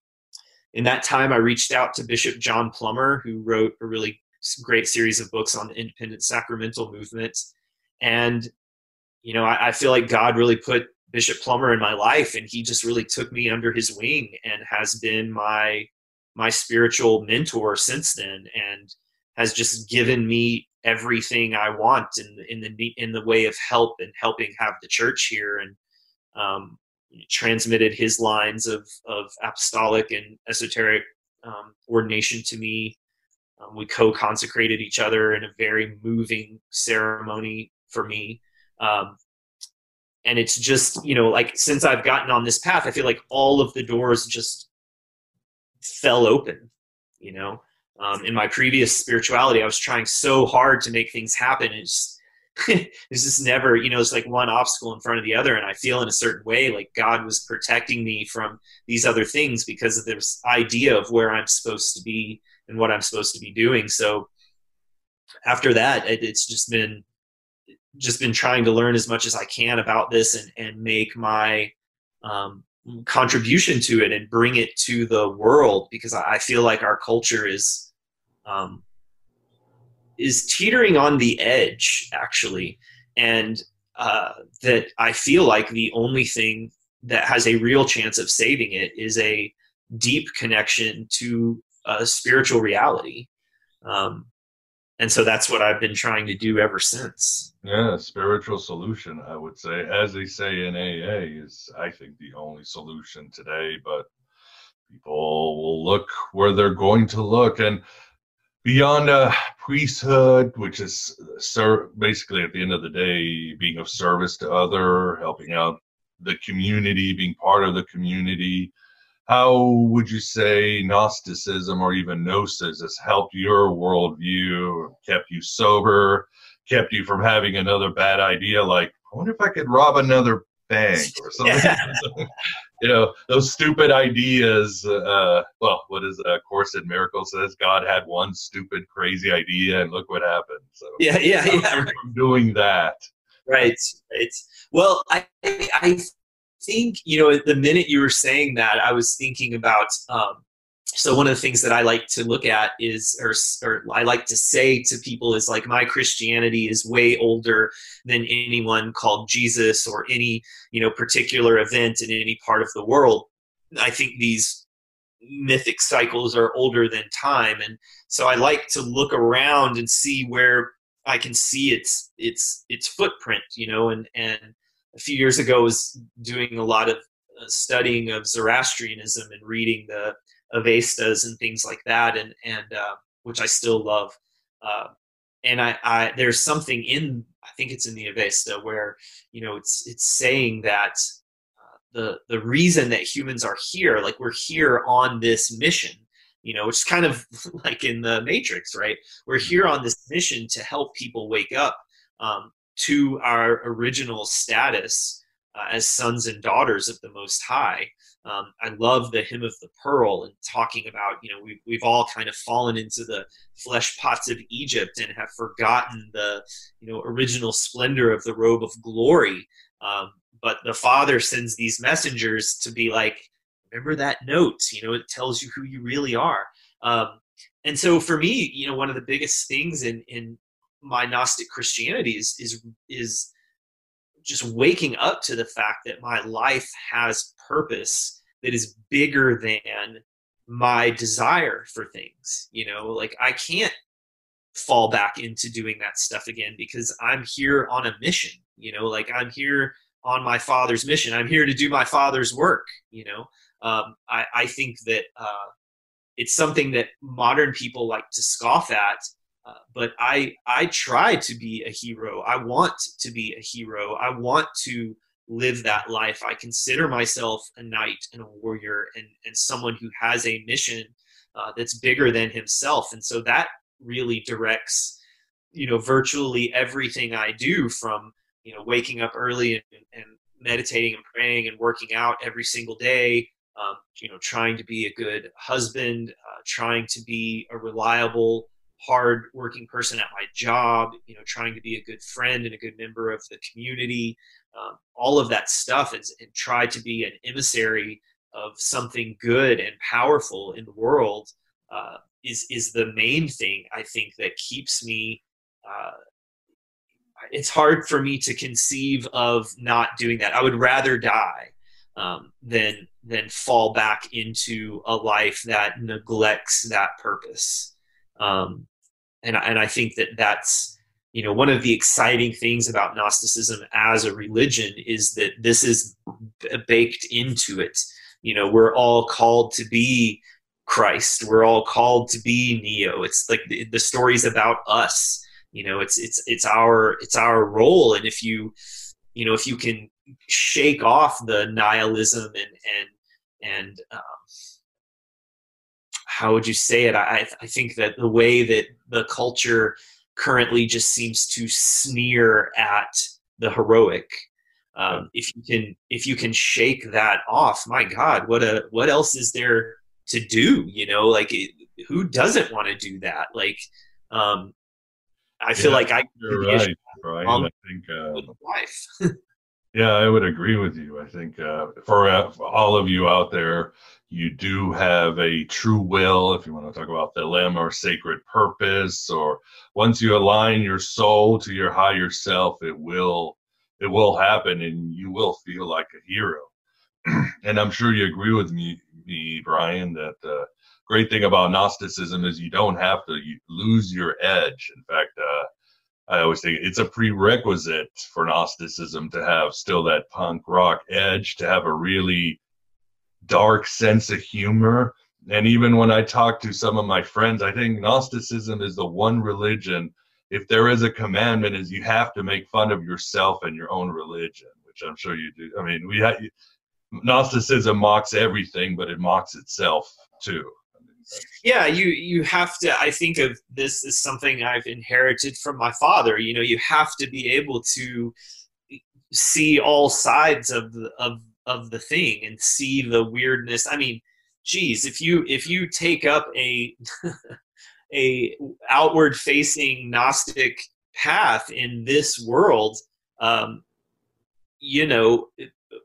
in that time I reached out to Bishop John Plummer who wrote a really great series of books on the independent sacramental movement and you know I, I feel like God really put Bishop Plummer in my life and he just really took me under his wing and has been my my spiritual mentor since then and has just given me everything I want in in the in the way of help and helping have the church here and um, transmitted his lines of of apostolic and esoteric um, ordination to me. Um, we co-consecrated each other in a very moving ceremony for me. Um, and it's just you know like since I've gotten on this path, I feel like all of the doors just fell open. You know, um, in my previous spirituality, I was trying so hard to make things happen. It's it's just never, you know, it's like one obstacle in front of the other, and I feel in a certain way like God was protecting me from these other things because of this idea of where I'm supposed to be and what I'm supposed to be doing. So after that, it, it's just been just been trying to learn as much as I can about this and and make my um, contribution to it and bring it to the world because I feel like our culture is um, is teetering on the edge actually. And uh, that i feel like the only thing that has a real chance of saving it is a deep connection to a spiritual reality. Um, and so that's what i've been trying to do ever since. Yeah spiritual solution i would say. As they say in aa is i think the only solution today but people will look where they're going to look. And beyond a priesthood, which is uh, ser- basically at the end of the day being of service to other, helping out the community, being part of the community. How would you say Gnosticism or even Gnosis has helped your worldview, kept you sober, kept you from having another bad idea like, I wonder if I could rob another Bank or something. you know, those stupid ideas. Uh, well, what is a Course in Miracles says? God had one stupid, crazy idea, and look what happened. So yeah, yeah, yeah. doing that. Right, right. Well, I, I think you know, the minute you were saying that, I was thinking about um, so one of the things that I like to look at is, or, or I like to say to people is like, my Christianity is way older than anyone called Jesus or any, you know, particular event in any part of the world. I think these mythic cycles are older than time. And so I like to look around and see where I can see its, its, its footprint, you know, and, and a few years ago I was doing a lot of uh, studying of Zoroastrianism and reading the Avestas and things like that, and and uh, which I still love. Uh, and I, I there's something in I think it's in the Avesta where you know it's it's saying that uh, the the reason that humans are here, like we're here on this mission, you know, it's kind of like in the Matrix, right? We're here on this mission to help people wake up um, to our original status uh, as sons and daughters of the Most High. Um, I love the hymn of the pearl and talking about, you know, we've, we've all kind of fallen into the flesh pots of Egypt and have forgotten the, you know, original splendor of the robe of glory. Um, but the Father sends these messengers to be like, remember that note, you know, it tells you who you really are. Um, and so for me, you know, one of the biggest things in, in my Gnostic Christianity is, is, is just waking up to the fact that my life has purpose that is bigger than my desire for things you know? Like i can't fall back into doing that stuff again because i'm here on a mission you know? Like i'm here on my father's mission. I'm here to do my father's work you know? Um, I, I think that uh, it's something that modern people like to scoff at but I I try to be a hero. I want to be a hero. I want to live that life. I consider myself a knight and a warrior and, and someone who has a mission uh, that's bigger than himself. And so that really directs, you know, virtually everything I do from, you know, waking up early and, and meditating and praying and working out every single day, um, you know, trying to be a good husband, uh, trying to be a reliable hard working person at my job you know trying to be a good friend and a good member of the community um, all of that stuff and, and try to be an emissary of something good and powerful in the world uh, is is the main thing I think that keeps me. Uh, it's hard for me to conceive of not doing that. I would rather die um, than than fall back into a life that neglects that purpose. Um, and and I think that that's you know one of the exciting things about Gnosticism as a religion is that this is baked into it. You know, we're all called to be Christ. We're all called to be Neo. It's like the, the story's about us. You know, it's it's it's our it's our role. And if you you know if you can shake off the nihilism and and and um, how would you say it? I, I think that the way that the culture currently just seems to sneer at the heroic. Um, if you can, if you can shake that off, my God, what a what else is there to do? You know, like who doesn't want to do that? Like, um, I feel yeah, like I. You're right, Brian. I think uh, life. yeah, I would agree with you. I think uh, for, uh, for all of you out there you do have a true will, if you want to talk about thelem or sacred purpose, or once you align your soul to your higher self, it will it will happen and you will feel like a hero. and I'm sure you agree with me, me Brian, that the great thing about Gnosticism is you don't have to lose your edge. In fact, uh, I always think it's a prerequisite for Gnosticism to have still that punk rock edge, to have a really dark sense of humor. And even when I talk to some of my friends, I think Gnosticism is the one religion. If there is a commandment, is you have to make fun of yourself and your own religion, which I'm sure you do. I mean, we have, Gnosticism mocks everything, but it mocks itself too. Yeah, you you have to. I think of this as something I've inherited from my father. You know, you have to be able to see all sides of the of of the thing and see the weirdness. I mean, geez, if you if you take up a a outward facing Gnostic path in this world, um, you know,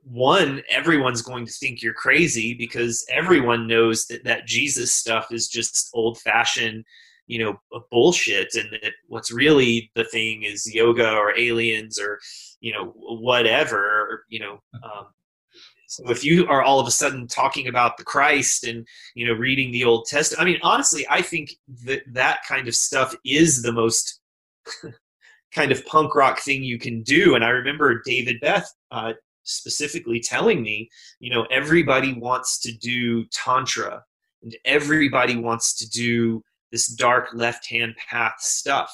one, everyone's going to think you're crazy because everyone knows that that Jesus stuff is just old fashioned, you know, bullshit, and that what's really the thing is yoga or aliens or, you know, whatever, you know. Um, so if you are all of a sudden talking about the Christ and you know reading the Old Testament, I mean, honestly, I think that that kind of stuff is the most kind of punk rock thing you can do. And I remember David Beth uh, specifically telling me, you know, everybody wants to do Tantra and everybody wants to do this dark left hand path stuff.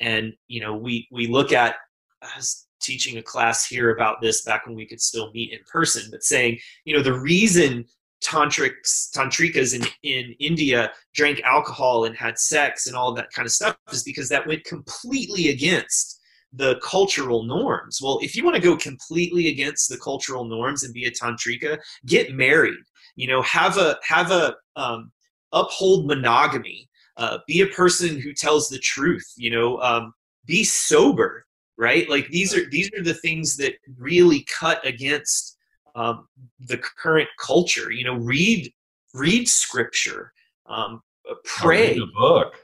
And, you know, we, we look at, I was teaching a class here about this back when we could still meet in person, but saying, you know, the reason tantrics tantrikas in, in india drank alcohol and had sex and all that kind of stuff is because that went completely against the cultural norms. Well, if you want to go completely against the cultural norms and be a tantrika, get married. You know, have a have a um, uphold monogamy. Uh, be a person who tells the truth. You know, um, be sober. Right? Like these are these are the things that really cut against um, the current culture. You know, read read scripture. Um, pray. Read a book.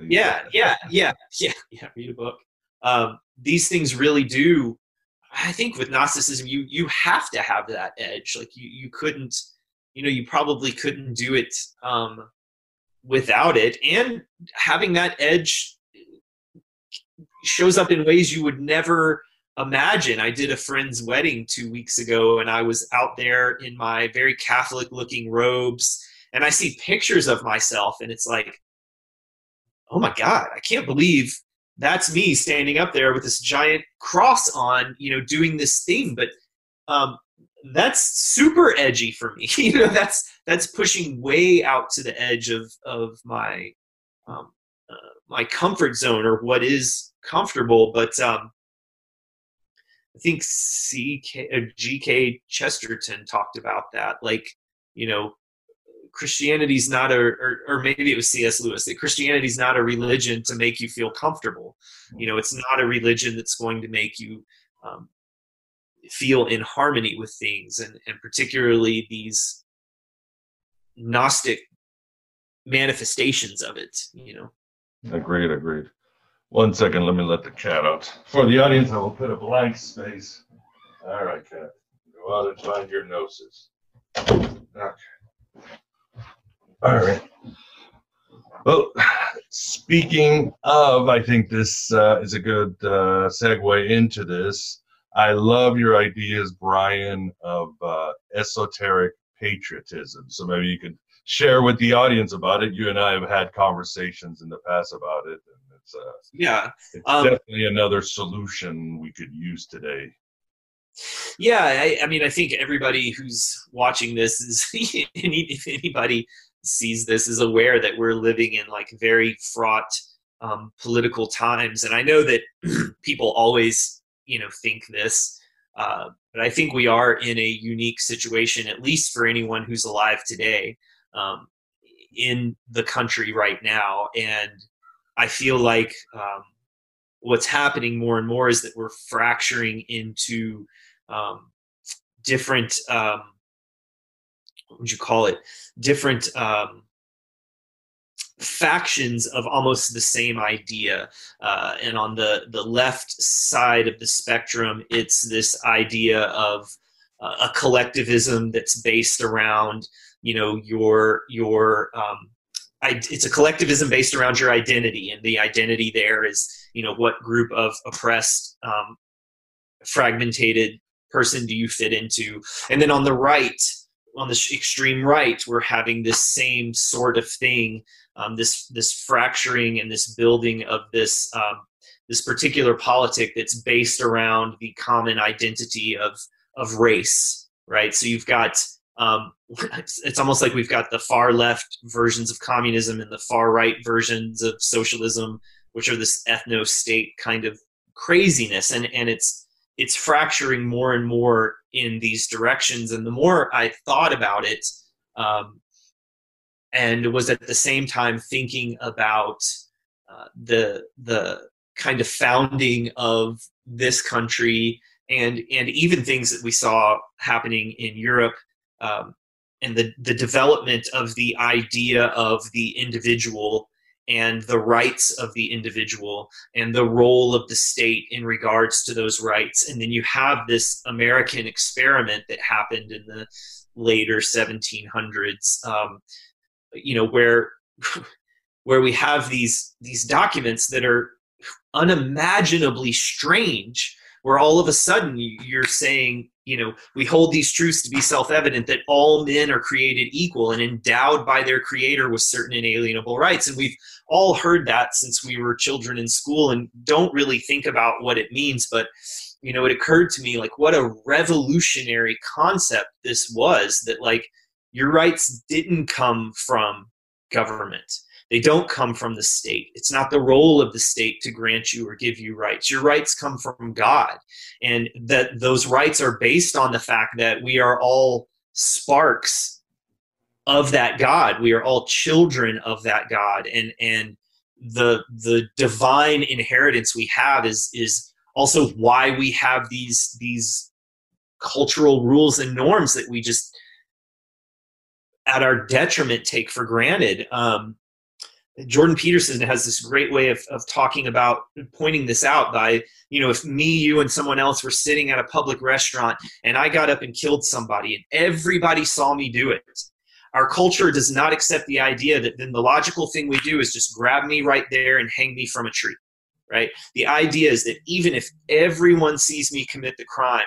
Yeah, yeah, yeah, yeah, yeah. Read a book. Um, these things really do i think with gnosticism you you have to have that edge. Like you you couldn't you know you probably couldn't do it um without it. And having that edge shows up in ways you would never imagine. I did a friend's wedding two weeks ago and i was out there in my very catholic looking robes and i see pictures of myself and it's like oh my god i can't believe that's me standing up there with this giant cross on, you know, doing this thing. But um, that's super edgy for me. you know, that's that's pushing way out to the edge of of my um, uh, my comfort zone or what is comfortable. But um, I think CK, uh, G.K. Chesterton talked about that. Like, you know, Christianity's not a, or, or maybe it was C.S. Lewis, that Christianity's not a religion to make you feel comfortable. You know, it's not a religion that's going to make you um, feel in harmony with things, and, and particularly these Gnostic manifestations of it, you know. Agreed, agreed. One second, let me let the cat out. For the audience, I will put a blank space. All right, cat. Go out and find your noses. Okay. All right. Well, speaking of, I think this uh, is a good uh, segue into this. I love your ideas, Brian, of uh, esoteric patriotism. So maybe you could share with the audience about it. You and I have had conversations in the past about it, and it's uh, yeah, it's um, definitely another solution we could use today. Yeah, I, I, mean, I think everybody who's watching this is if anybody sees this is aware that we're living in like very fraught um, political times. And i know that people always you know think this uh, but i think we are in a unique situation at least for anyone who's alive today um, in the country right now. And i feel like um, what's happening more and more is that we're fracturing into um, different um, what would you call it different um, factions of almost the same idea uh, and on the the left side of the spectrum it's this idea of uh, a collectivism that's based around you know your your um, I, it's a collectivism based around your identity and the identity there is you know what group of oppressed um, fragmented person do you fit into? And then on the right on the extreme right, we're having this same sort of thing, um, this this fracturing and this building of this um, this particular politic that's based around the common identity of of race, right? So you've got um, it's almost like we've got the far left versions of communism and the far right versions of socialism, which are this ethno state kind of craziness, and and it's it's fracturing more and more in these directions. And the more I thought about it, um, and was at the same time thinking about uh, the the kind of founding of this country and and even things that we saw happening in Europe um, and the the development of the idea of the individual and the rights of the individual and the role of the state in regards to those rights. And then you have this American experiment that happened in the later 1700s um, you know where where we have these these documents that are unimaginably strange where all of a sudden you're saying you know we hold these truths to be self-evident that all men are created equal and endowed by their creator with certain inalienable rights. And we've all heard that since we were children in school and don't really think about what it means. But you know it occurred to me like what a revolutionary concept this was that like your rights didn't come from government they don't come from the state. It's not the role of the state to grant you or give you rights. Your rights come from God. And that those rights are based on the fact that we are all sparks of that God. We are all children of that God. And and the the divine inheritance we have is is also why we have these these cultural rules and norms that we just at our detriment take for granted. Um, Jordan Peterson has this great way of, of talking about pointing this out by, you know, if me, you, and someone else were sitting at a public restaurant and I got up and killed somebody and everybody saw me do it, our culture does not accept the idea that then the logical thing we do is just grab me right there and hang me from a tree, right? The idea is that even if everyone sees me commit the crime,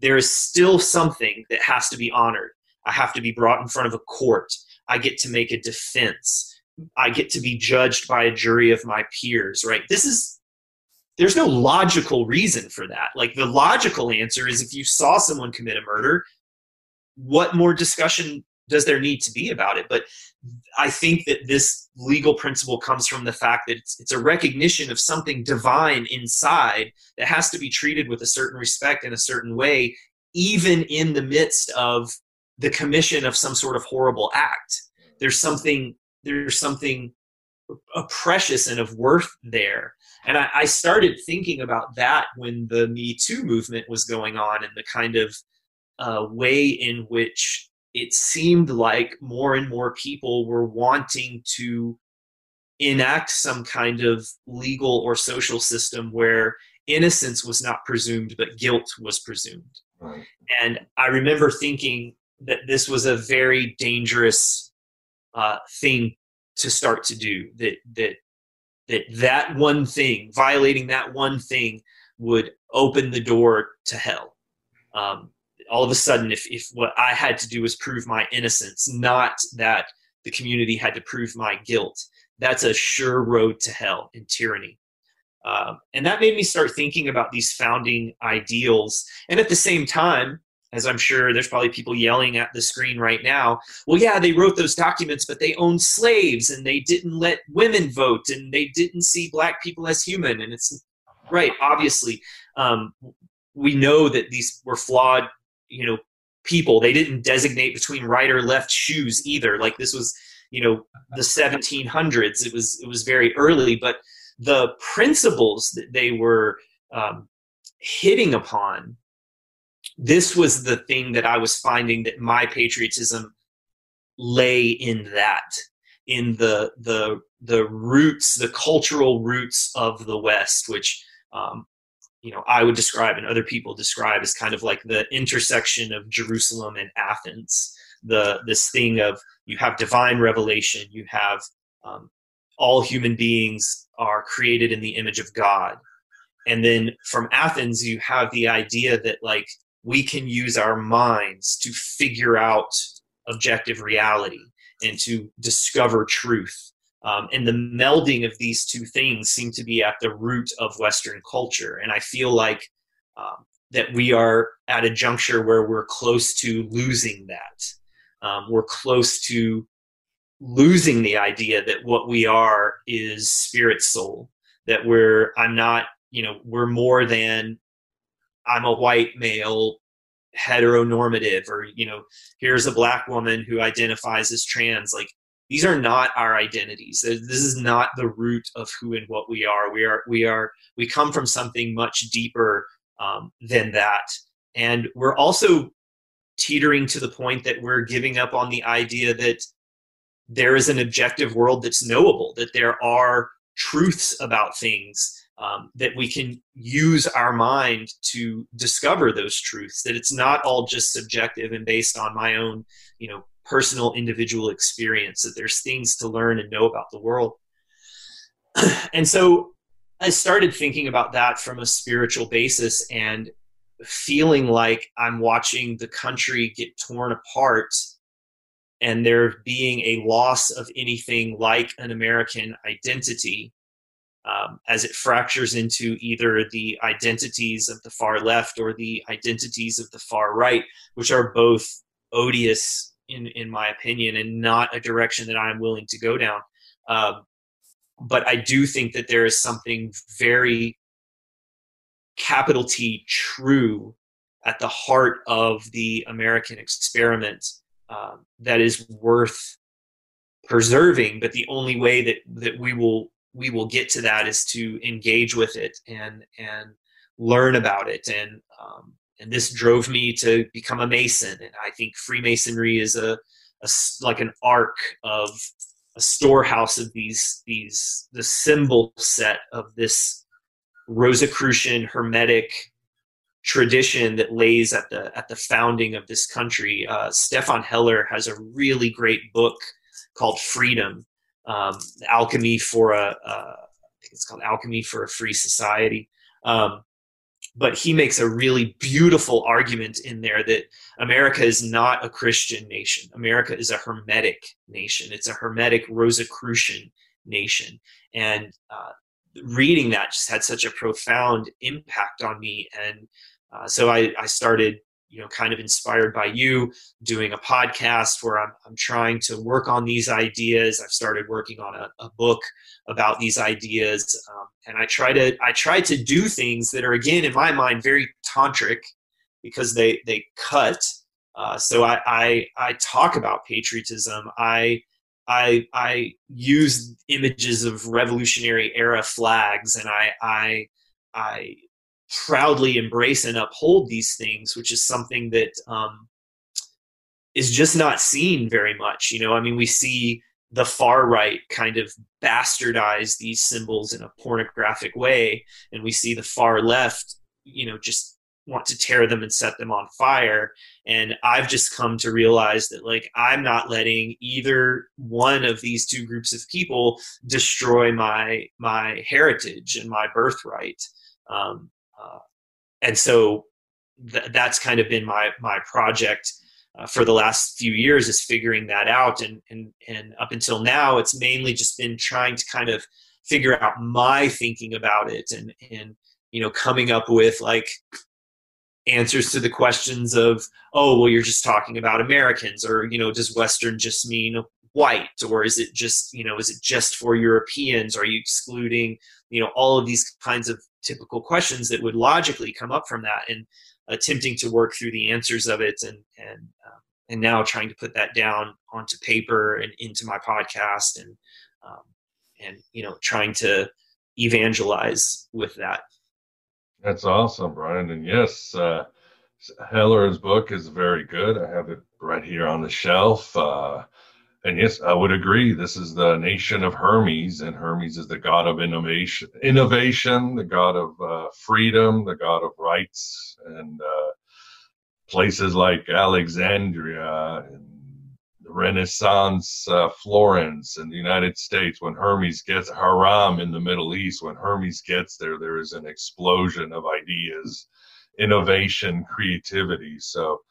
there is still something that has to be honored. I have to be brought in front of a court. I get to make a defense I get to be judged by a jury of my peers, right? This is there's no logical reason for that. Like the logical answer is if you saw someone commit a murder, what more discussion does there need to be about it? But I think that this legal principle comes from the fact that it's, it's a recognition of something divine inside that has to be treated with a certain respect in a certain way, even in the midst of the commission of some sort of horrible act. There's something there's something precious and of worth there. And I, I, started thinking about that when the Me Too movement was going on and the kind of uh, way in which it seemed like more and more people were wanting to enact some kind of legal or social system where innocence was not presumed but guilt was presumed. Right. And I remember thinking that this was a very dangerous uh, thing to start to do that that that that one thing violating that one thing would open the door to hell. Um, all of a sudden if, if what i had to do was prove my innocence not that the community had to prove my guilt that's a sure road to hell and tyranny. Um, and that made me start thinking about these founding ideals. And at the same time as I'm sure there's probably people yelling at the screen right now. Well, yeah, they wrote those documents, but they owned slaves and they didn't let women vote and they didn't see black people as human. And it's right, obviously, um, we know that these were flawed, you know, people. They didn't designate between right or left shoes either. Like this was, you know, the 1700s. It was it was very early, but the principles that they were um, hitting upon this was the thing that I was finding that my patriotism lay in that in the the the roots the cultural roots of the west which um, you know i would describe and other people describe as kind of like the intersection of jerusalem and athens. The this thing of you have divine revelation you have um, all human beings are created in the image of god. And then from athens you have the idea that like we can use our minds to figure out objective reality and to discover truth. Um, and the melding of these two things seem to be at the root of Western culture. And I feel like um, that we are at a juncture where we're close to losing that. Um, we're close to losing the idea that what we are is spirit soul, that we're, I'm not, you know, we're more than I'm a white male heteronormative or you know here's a black woman who identifies as trans. Like these are not our identities. This is not the root of who and what we are. We are we are we come from something much deeper um, than that. And we're also teetering to the point that we're giving up on the idea that there is an objective world that's knowable that there are truths about things um, that we can use our mind to discover those truths that it's not all just subjective and based on my own you know personal individual experience that there's things to learn and know about the world. And so i started thinking about that from a spiritual basis and feeling like i'm watching the country get torn apart and there being a loss of anything like an american identity um, as it fractures into either the identities of the far left or the identities of the far right, which are both odious in in my opinion and not a direction that I'm willing to go down. Um, but I do think that there is something very capital T true at the heart of the American experiment um, that is worth preserving. But the only way that that we will we will get to that is to engage with it and and learn about it. And um, and this drove me to become a mason. And i think freemasonry is a, a like an arc of a storehouse of these these the symbol set of this rosicrucian hermetic tradition that lays at the at the founding of this country. Uh, Stephan Hoeller has a really great book called freedom um, alchemy for a, a I think it's called alchemy for a free society. Um, but he makes a really beautiful argument in there that America is not a Christian nation. America is a Hermetic nation. It's a Hermetic Rosicrucian nation. And uh, reading that just had such a profound impact on me. And uh, so I, I started you know kind of inspired by you doing a podcast where i'm, I'm trying to work on these ideas. I've started working on a, a book about these ideas. Um, and i try to i try to do things that are again in my mind very tantric because they they cut. Uh, so I, I i talk about patriotism. I I I use images of revolutionary era flags and I I I proudly embrace and uphold these things, which is something that um, is just not seen very much. You know, I mean, we see the far right kind of bastardize these symbols in a pornographic way, and we see the far left, you know, just want to tear them and set them on fire. And I've just come to realize that, like, I'm not letting either one of these two groups of people destroy my my heritage and my birthright. Um, uh, and so th- that's kind of been my my project uh, for the last few years is figuring that out. And and and up until now it's mainly just been trying to kind of figure out my thinking about it and and you know coming up with like answers to the questions of oh well you're just talking about americans or you know does western just mean white? or is it just you know is it just for europeans? Are you excluding you know all of these kinds of typical questions that would logically come up from that and attempting to work through the answers of it and and um, and now trying to put that down onto paper and into my podcast and um, and you know trying to evangelize with that. That's awesome brian. And yes uh, Hoeller's book is very good. I have it right here on the shelf. Uh, and yes, I would agree. This is the nation of Hermes, and Hermes is the god of innovation, innovation, the god of uh, freedom, the god of rights, and uh, places like Alexandria and the Renaissance, uh, Florence, in the United States. When Hermes gets Harran in the Middle East, when Hermes gets there, there is an explosion of ideas, innovation, creativity. So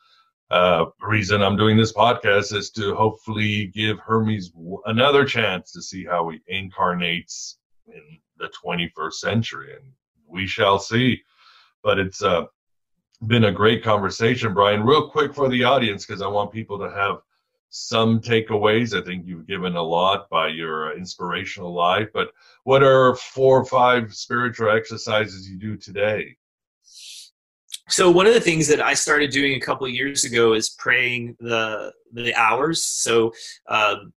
uh, reason I'm doing this podcast is to hopefully give Hermes another chance to see how he incarnates in the 21st century, and we shall see. But it's uh, been a great conversation, Brian. Real quick for the audience, because I want people to have some takeaways. I think you've given a lot by your uh, inspirational life, but what are four or five spiritual exercises you do today? So one of the things that I started doing a couple years ago is praying the the hours. So um,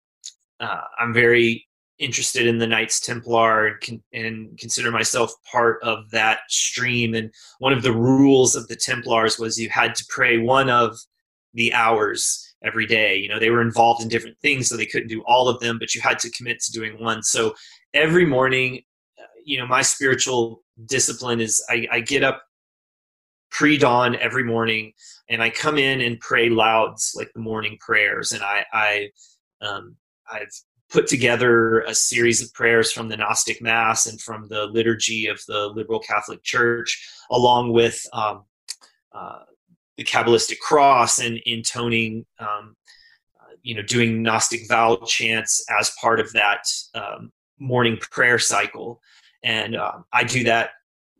uh, I'm very interested in the Knights Templar and, con- and consider myself part of that stream. And one of the rules of the Templars was you had to pray one of the hours every day. You know, they were involved in different things, so they couldn't do all of them, but you had to commit to doing one. So every morning, uh, you know, my spiritual discipline is I, I get up pre dawn every morning and I come in and pray lauds like the morning prayers. And I, I, um, I've put together a series of prayers from the Gnostic Mass and from the liturgy of the Liberal Catholic Church, along with um, uh, the Kabbalistic cross and intoning, um, you know, doing Gnostic vowel chants as part of that um, morning prayer cycle. And uh, I do that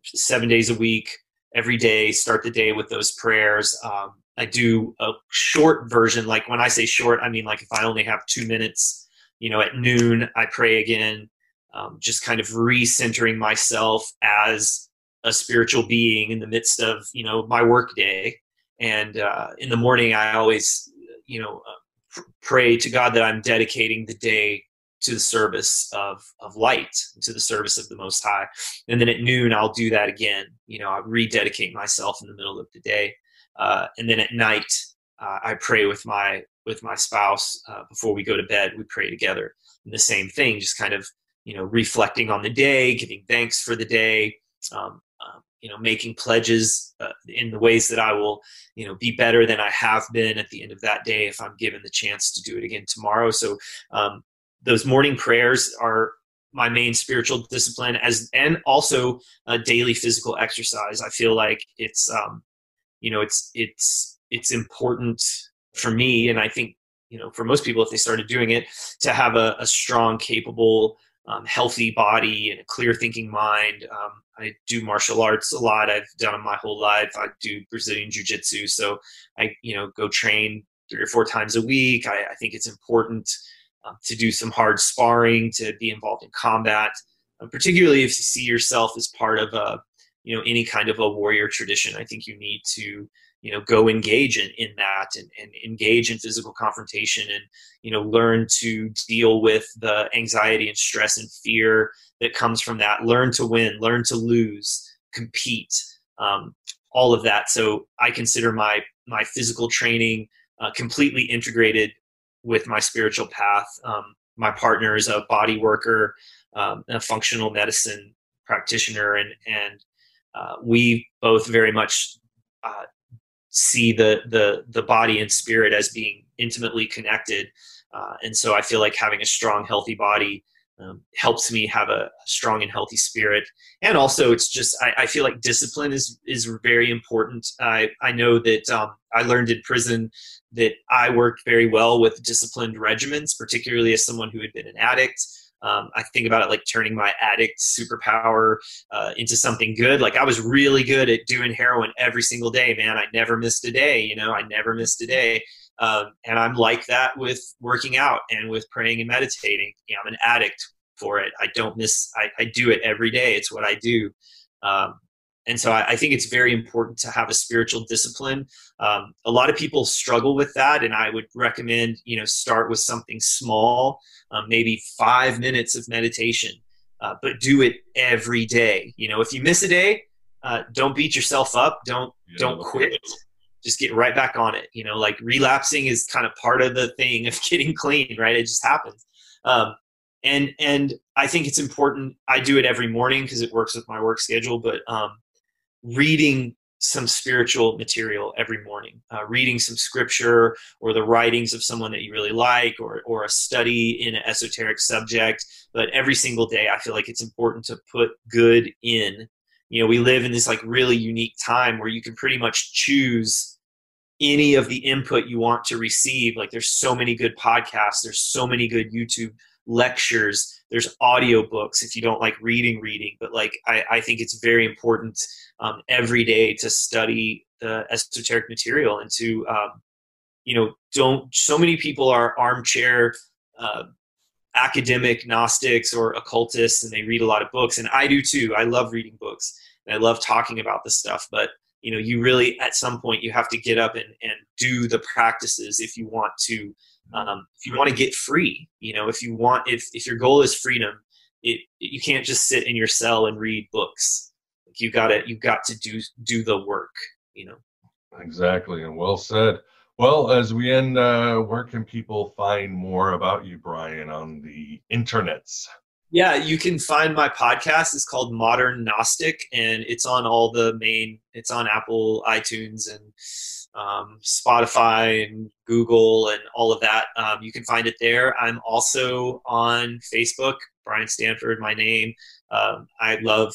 seven days a week, every day, start the day with those prayers. Um, I do a short version, like when I say short, I mean like if I only have two minutes you know, at noon, I pray again, um, just kind of recentering myself as a spiritual being in the midst of, you know, my work day. And uh, in the morning, I always, you know, uh, pray to God that I'm dedicating the day to the service of, of light, to the service of the Most High. And then at noon, I'll do that again. You know, I rededicate myself in the middle of the day. Uh, and then at night, uh, I pray with my with my spouse uh, before we go to bed. We pray together. And the same thing, just kind of you know reflecting on the day, giving thanks for the day. Um, uh, you know, making pledges uh, in the ways that I will, you know, be better than I have been at the end of that day if I'm given the chance to do it again tomorrow. So um, those morning prayers are my main spiritual discipline as and also a daily physical exercise. I feel like it's um, you know it's it's it's important for me, and I think you know for most people, if they started doing it, to have a, a strong, capable, um, healthy body and a clear thinking mind. Um, I do martial arts a lot. I've done them my whole life. I do Brazilian jiu jitsu, so I you know go train three or four times a week. I, I think it's important to do some hard sparring, to be involved in combat, um, particularly if you see yourself as part of a you know any kind of a warrior tradition. I think you need to you know go engage in, in that and, and engage in physical confrontation and you know learn to deal with the anxiety and stress and fear that comes from that learn to win learn to lose compete um, all of that so i consider my my physical training uh, completely integrated with my spiritual path. Um, my partner is a body worker um, a functional medicine practitioner and and uh, we both very much uh, see the the the body and spirit as being intimately connected. Uh, and so i feel like having a strong healthy body um, helps me have a strong and healthy spirit and also it's just I, I feel like discipline is is very important i i know that um, i learned in prison that i worked very well with disciplined regimens particularly as someone who had been an addict um, I think about it like turning my addict superpower uh, into something good. Like I was really good at doing heroin every single day, man. I never missed a day. You know, I never missed a day. Um, and I'm like that with working out and with praying and meditating. You know, I'm an addict for it. I don't miss. I, I do it every day. It's what I do. Um, and so I, I, think it's very important to have a spiritual discipline. Um, a lot of people struggle with that, and I would recommend you know start with something small, um, maybe five minutes of meditation, uh, but do it every day. You know, if you miss a day, uh, don't beat yourself up. Don't yeah, don't quit. Just get right back on it. You know, like relapsing is kind of part of the thing of getting clean, right? It just happens. Um, and and I think it's important. I do it every morning because it works with my work schedule. But um, reading some spiritual material every morning, uh, reading some scripture or the writings of someone that you really like, or, or a study in an esoteric subject. But every single day, I feel like it's important to put good in. You know, we live in this like really unique time where you can pretty much choose any of the input you want to receive. Like, there's so many good podcasts, there's so many good YouTube lectures there's audiobooks if you don't like reading reading but like i, I think it's very important um, every day to study the esoteric material and to um, you know don't so many people are armchair uh, academic gnostics or occultists and they read a lot of books and i do too. I love reading books and i love talking about this stuff but you know you really at some point you have to get up and, and do the practices if you want to um, if you want to get free you know if you want if if your goal is freedom it you can't just sit in your cell and read books. Like you got to you got to do do the work you know? Exactly and well said well as we end uh, where can people find more about you brian on the internets yeah, you can find my podcast. It's called Modern Gnostic, and it's on all the main. It's on Apple, iTunes, and um, Spotify, and Google, and all of that. Um, you can find it there. I'm also on Facebook, Brian Stanford, my name. Um, I love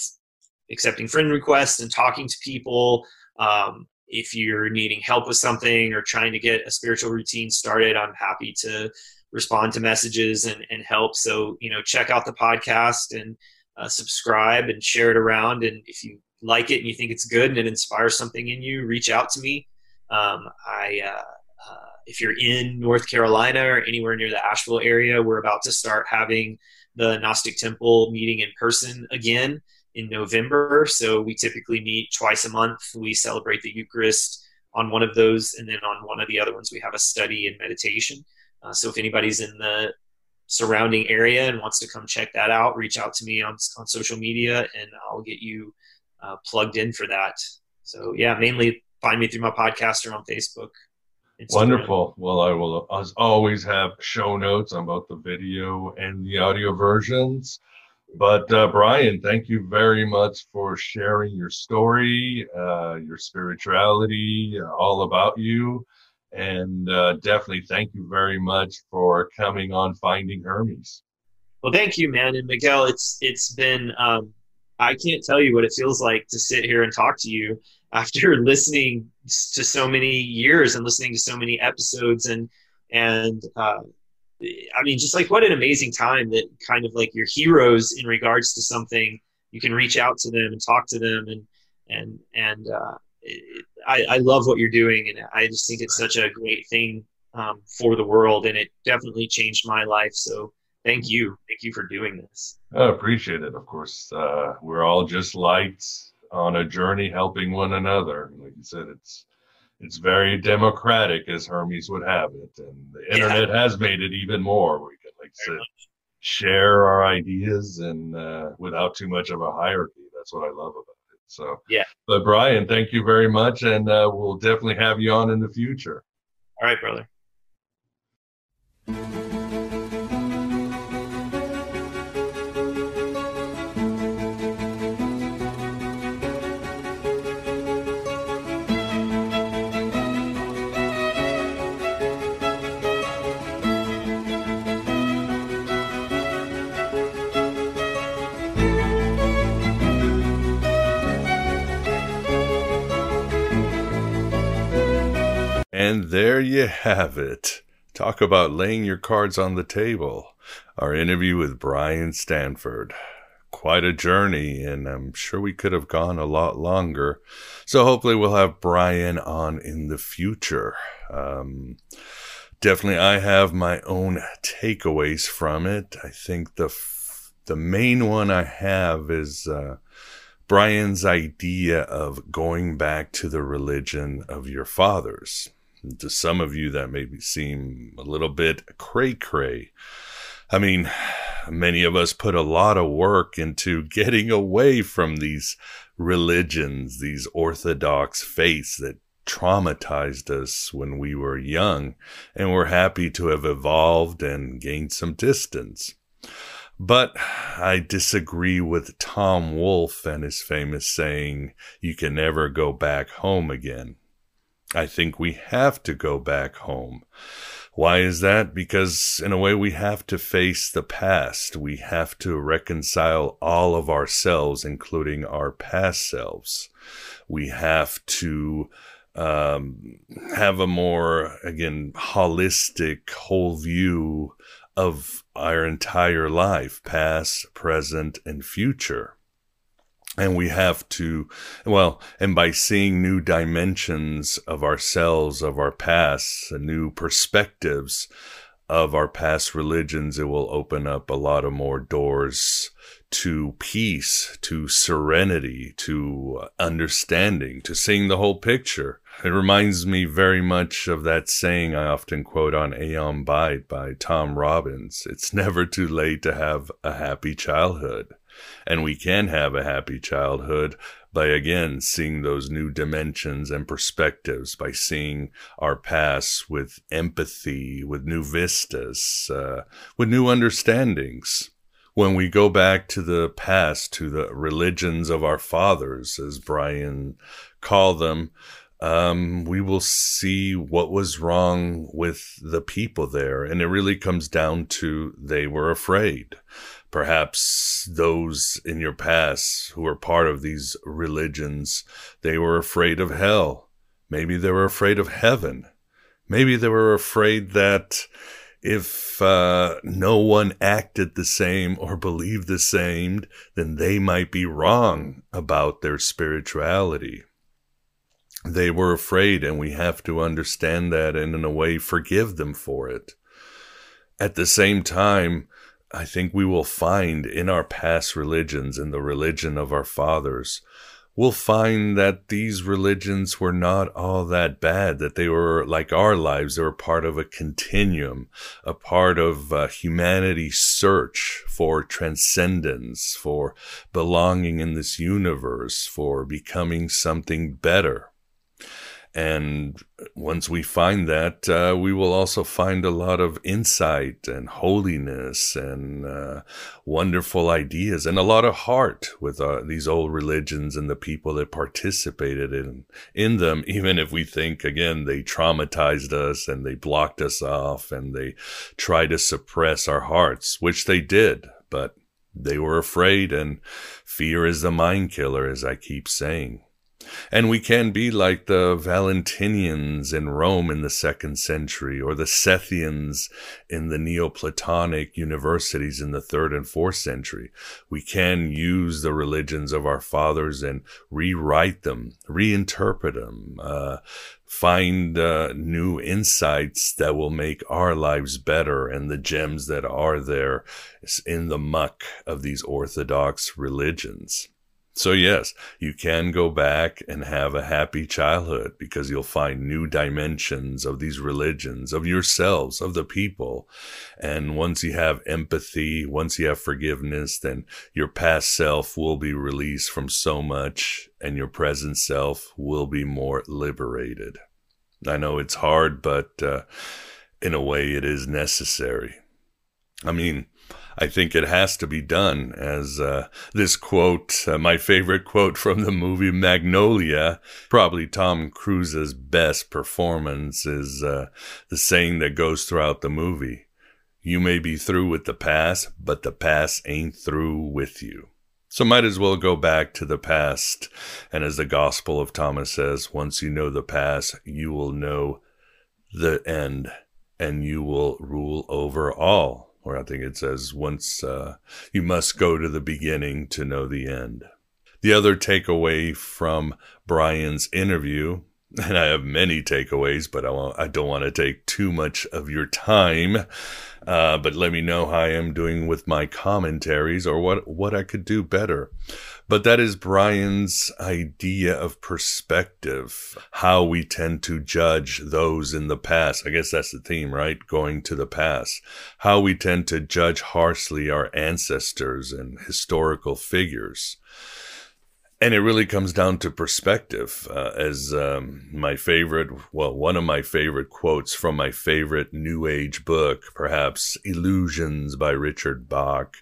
accepting friend requests and talking to people. Um, if you're needing help with something or trying to get a spiritual routine started, I'm happy to respond to messages and, and help. So, you know, check out the podcast and uh, subscribe and share it around. And if you like it and you think it's good and it inspires something in you, reach out to me. Um, I, uh, uh, if you're in North Carolina or anywhere near the Asheville area, we're about to start having the Gnostic Temple meeting in person again in November. So we typically meet twice a month. We celebrate the Eucharist on one of those, and then on one of the other ones, we have a study and meditation. Uh, so if anybody's in the surrounding area and wants to come check that out, reach out to me on, on social media and I'll get you uh, plugged in for that. So yeah, mainly find me through my podcast or on Facebook. Instagram. Wonderful. Well, I will as always have show notes on both the video and the audio versions. But uh, Brian, thank you very much for sharing your story, uh, your spirituality, all about you. And uh, definitely thank you very much for coming on Finding Hermes. Well, thank you, man. And Miguel, it's it's been um, I can't tell you what it feels like to sit here and talk to you after listening to so many years and listening to so many episodes and and uh, I mean, just like what an amazing time that kind of like your heroes in regards to something, you can reach out to them and talk to them and and and uh, it, I, I love what you're doing, and I just think it's such a great thing um, for the world, and it definitely changed my life. So thank you, thank you for doing this. I appreciate it. Of course, uh, we're all just lights on a journey, helping one another. Like you said, it's it's very democratic, as Hermes would have it, and the internet yeah. has made it even more. We can, like said, share our ideas and uh, without too much of a hierarchy. That's what I love about. it. So yeah. But Brian, thank you very much, and uh, we'll definitely have you on in the future. All right, brother. And there you have it. Talk about laying your cards on the table. Our interview with Brian Stanford. Quite a journey, and I'm sure we could have gone a lot longer. So hopefully, we'll have Brian on in the future. Um, definitely, I have my own takeaways from it. I think the the main one I have is uh, Brian's idea of going back to the religion of your fathers to some of you, that may seem a little bit cray cray. I mean, many of us put a lot of work into getting away from these religions, these orthodox faiths that traumatized us when we were young, and we're happy to have evolved and gained some distance. But I disagree with Tom Wolfe and his famous saying, you can never go back home again. I think we have to go back home. Why is that? Because in a way we have to face the past. We have to reconcile all of ourselves, including our past selves. We have to um, have a more, again, holistic whole view of our entire life, past, present, and future and we have to well and by seeing new dimensions of ourselves of our past new perspectives of our past religions, it will open up a lot of more doors to peace, to serenity, to understanding, to seeing the whole picture. It reminds me very much of that saying I often quote on Aeon Byte by Tom Robbins. It's never too late to have a happy childhood. And we can have a happy childhood by again seeing those new dimensions and perspectives, by seeing our past with empathy, with new vistas, uh, with new understandings when we go back to the past, to the religions of our fathers, as Brian called them, um, we will see what was wrong with the people there. And it really comes down to they were afraid. Perhaps those in your past who were part of these religions, they were afraid of hell. Maybe they were afraid of heaven. Maybe they were afraid that if uh, no one acted the same or believed the same, then they might be wrong about their spirituality. They were afraid, and we have to understand that and, in a way, forgive them for it. At the same time, I think we will find in our past religions, in the religion of our fathers, we'll find that these religions were not all that bad, that they were like our lives. They were part of a continuum, a part of uh, humanity's search for transcendence, for belonging in this universe, for becoming something better. And once we find that, uh, we will also find a lot of insight and holiness and uh, wonderful ideas and a lot of heart with uh, these old religions and the people that participated in in them. Even if we think again they traumatized us and they blocked us off and they tried to suppress our hearts, which they did, but they were afraid and fear is the mind killer, as I keep saying. And we can be like the Valentinians in Rome in the second century, or the Sethians in the Neoplatonic universities in the third and fourth century. We can use the religions of our fathers and rewrite them, reinterpret them, uh, find uh, new insights that will make our lives better and the gems that are there in the muck of these orthodox religions. So, yes, you can go back and have a happy childhood because you'll find new dimensions of these religions, of yourselves, of the people. And once you have empathy, once you have forgiveness, then your past self will be released from so much and your present self will be more liberated. I know it's hard, but uh, in a way, it is necessary. I mean, I think it has to be done. As uh, this quote, uh, my favorite quote from the movie Magnolia, probably Tom Cruise's best performance, is uh, the saying that goes throughout the movie You may be through with the past, but the past ain't through with you. So might as well go back to the past. And as the Gospel of Thomas says, once you know the past, you will know the end and you will rule over all or I think it says once uh, you must go to the beginning to know the end. The other takeaway from Brian's interview, and I have many takeaways, but I, I don't want to take too much of your time. Uh, but let me know how I am doing with my commentaries or what, what I could do better. But that is Brian's idea of perspective, how we tend to judge those in the past. I guess that's the theme, right? Going to the past. How we tend to judge harshly our ancestors and historical figures. And it really comes down to perspective. Uh, as um, my favorite, well, one of my favorite quotes from my favorite New Age book, perhaps Illusions by Richard Bach,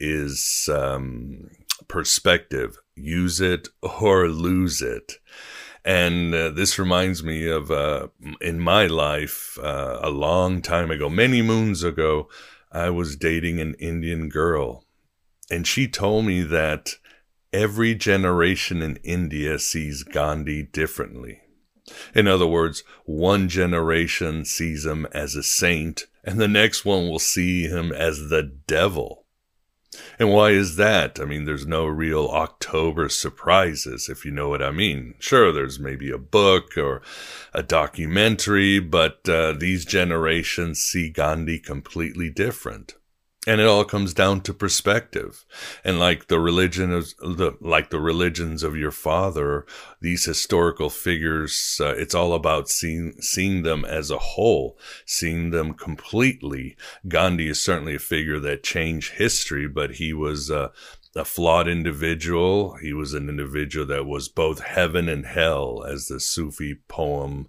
is um, perspective use it or lose it. And uh, this reminds me of uh, in my life uh, a long time ago, many moons ago, I was dating an Indian girl. And she told me that every generation in India sees Gandhi differently. In other words, one generation sees him as a saint, and the next one will see him as the devil. And why is that? I mean, there's no real October surprises, if you know what I mean. Sure, there's maybe a book or a documentary, but uh, these generations see Gandhi completely different and it all comes down to perspective and like the religion of the like the religions of your father these historical figures uh, it's all about seeing seeing them as a whole seeing them completely gandhi is certainly a figure that changed history but he was uh, a flawed individual. He was an individual that was both heaven and hell, as the Sufi poem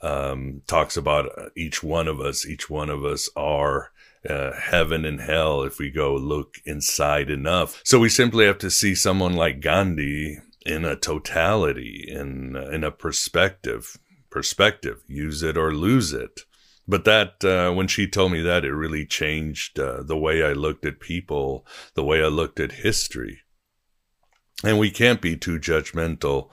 um, talks about. Each one of us, each one of us are uh, heaven and hell if we go look inside enough. So we simply have to see someone like Gandhi in a totality, in in a perspective. Perspective, use it or lose it. But that uh, when she told me that, it really changed uh, the way I looked at people, the way I looked at history. And we can't be too judgmental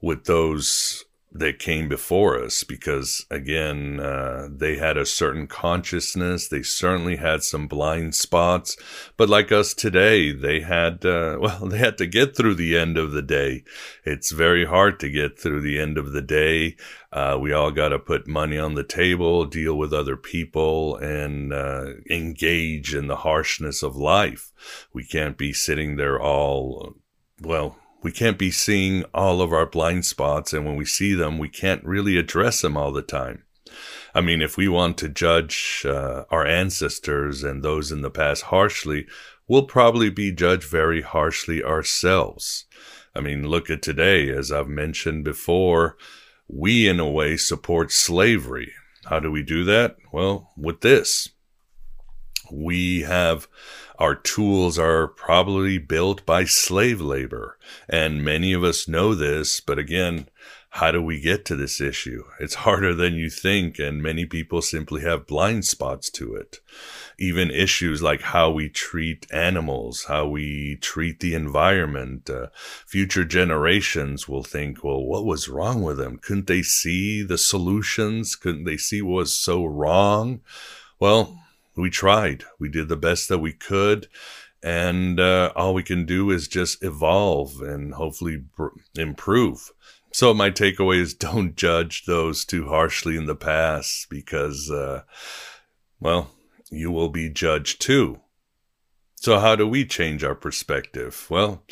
with those that came before us because again uh, they had a certain consciousness. They certainly had some blind spots. But like us today they had uh, well they had to get through the end of the day. It's very hard to get through the end of the day. Uh, we all got to put money on the table deal with other people and uh, engage in the harshness of life. We can't be sitting there all well we can't be seeing all of our blind spots. And when we see them, we can't really address them all the time. I mean, if we want to judge uh, our ancestors and those in the past harshly, we'll probably be judged very harshly ourselves. I mean, look at today. As I've mentioned before, we in a way support slavery. How do we do that? Well, with this. We have our tools are probably built by slave labor. And many of us know this, but again, how do we get to this issue? It's harder than you think, and many people simply have blind spots to it. Even issues like how we treat animals, how we treat the environment. Uh, future generations will think, well, what was wrong with them? Couldn't they see the solutions? Couldn't they see what was so wrong? Well, we tried. We did the best that we could. And uh, all we can do is just evolve and hopefully improve. So, my takeaway is don't judge those too harshly in the past because, uh, well, you will be judged too. So, how do we change our perspective? Well,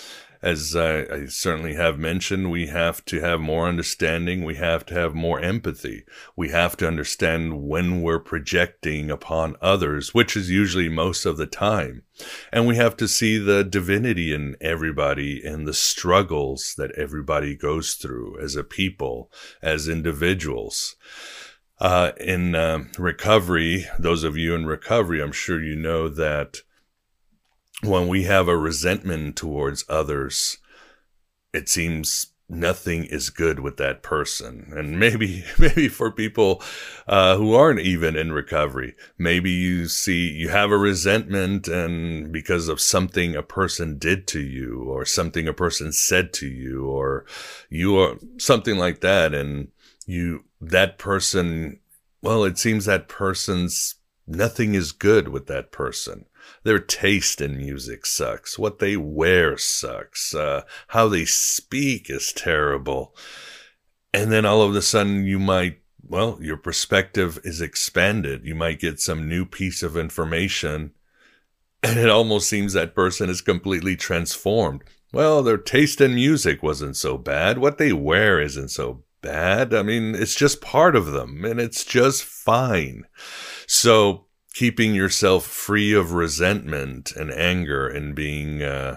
as I, I, certainly have mentioned, we have to have more understanding. We have to have more empathy. We have to understand when we're projecting upon others, which is usually most of the time. And we have to see the divinity in everybody and the struggles that everybody goes through as a people, as individuals. Uh, in uh, recovery, those of you in recovery, I'm sure you know that when we have a resentment towards others, it seems nothing is good with that person. And maybe, maybe for people uh, who aren't even in recovery, maybe you see you have a resentment and because of something a person did to you or something a person said to you or you are something like that. And you, that person, well, it seems that person's nothing is good with that person. Their taste in music sucks. What they wear sucks. Uh, how they speak is terrible. And then all of a sudden, you might, well, your perspective is expanded. You might get some new piece of information, and it almost seems that person is completely transformed. Well, their taste in music wasn't so bad. What they wear isn't so bad. I mean, it's just part of them, and it's just fine. So, keeping yourself free of resentment and anger and being uh,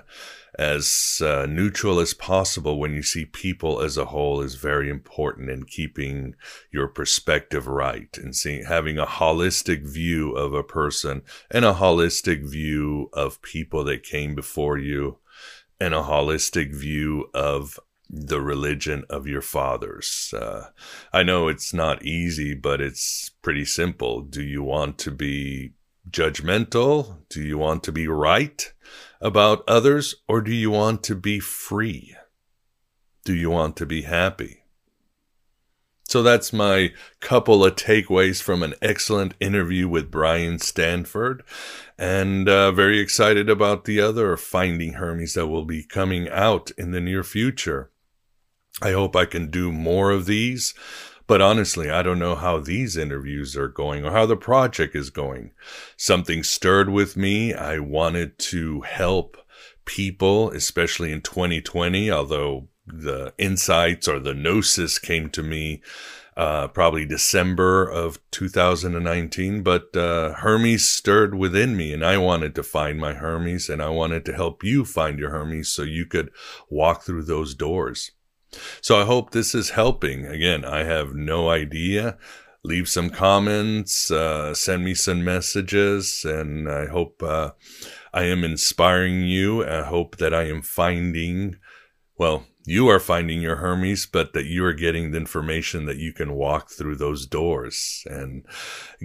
as uh, neutral as possible when you see people as a whole is very important in keeping your perspective right and seeing having a holistic view of a person and a holistic view of people that came before you and a holistic view of the religion of your fathers. Uh, I know it's not easy, but it's pretty simple. Do you want to be judgmental? Do you want to be right about others? Or do you want to be free? Do you want to be happy? So that's my couple of takeaways from an excellent interview with Brian Stanford. And uh, very excited about the other Finding Hermes that will be coming out in the near future. I hope I can do more of these. But honestly, I don't know how these interviews are going or how the project is going. Something stirred with me. I wanted to help people, especially in 2020, although the insights or the gnosis came to me uh, probably December of 2019. But uh, Hermes stirred within me, and I wanted to find my Hermes, and I wanted to help you find your Hermes so you could walk through those doors. So I hope this is helping. Again, I have no idea. Leave some comments, uh, send me some messages, and I hope uh, I am inspiring you. I hope that I am finding, well, you are finding your Hermes, but that you are getting the information that you can walk through those doors and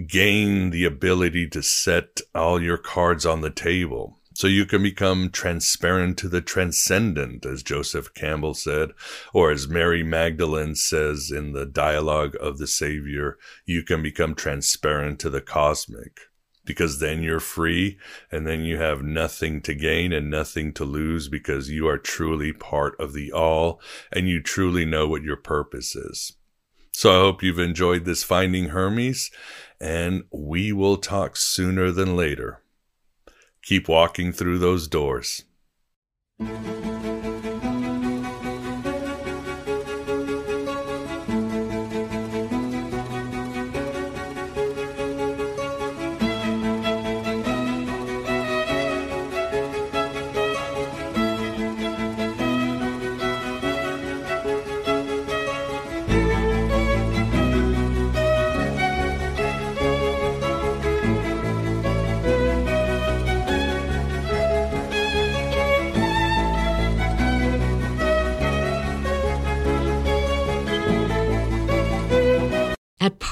gain the ability to set all your cards on the table. So you can become transparent to the transcendent, as Joseph Campbell said, or as Mary Magdalene says in the dialogue of the Savior, you can become transparent to the cosmic because then you're free and then you have nothing to gain and nothing to lose because you are truly part of the all and you truly know what your purpose is. So I hope you've enjoyed this Finding Hermes and we will talk sooner than later. Keep walking through those doors.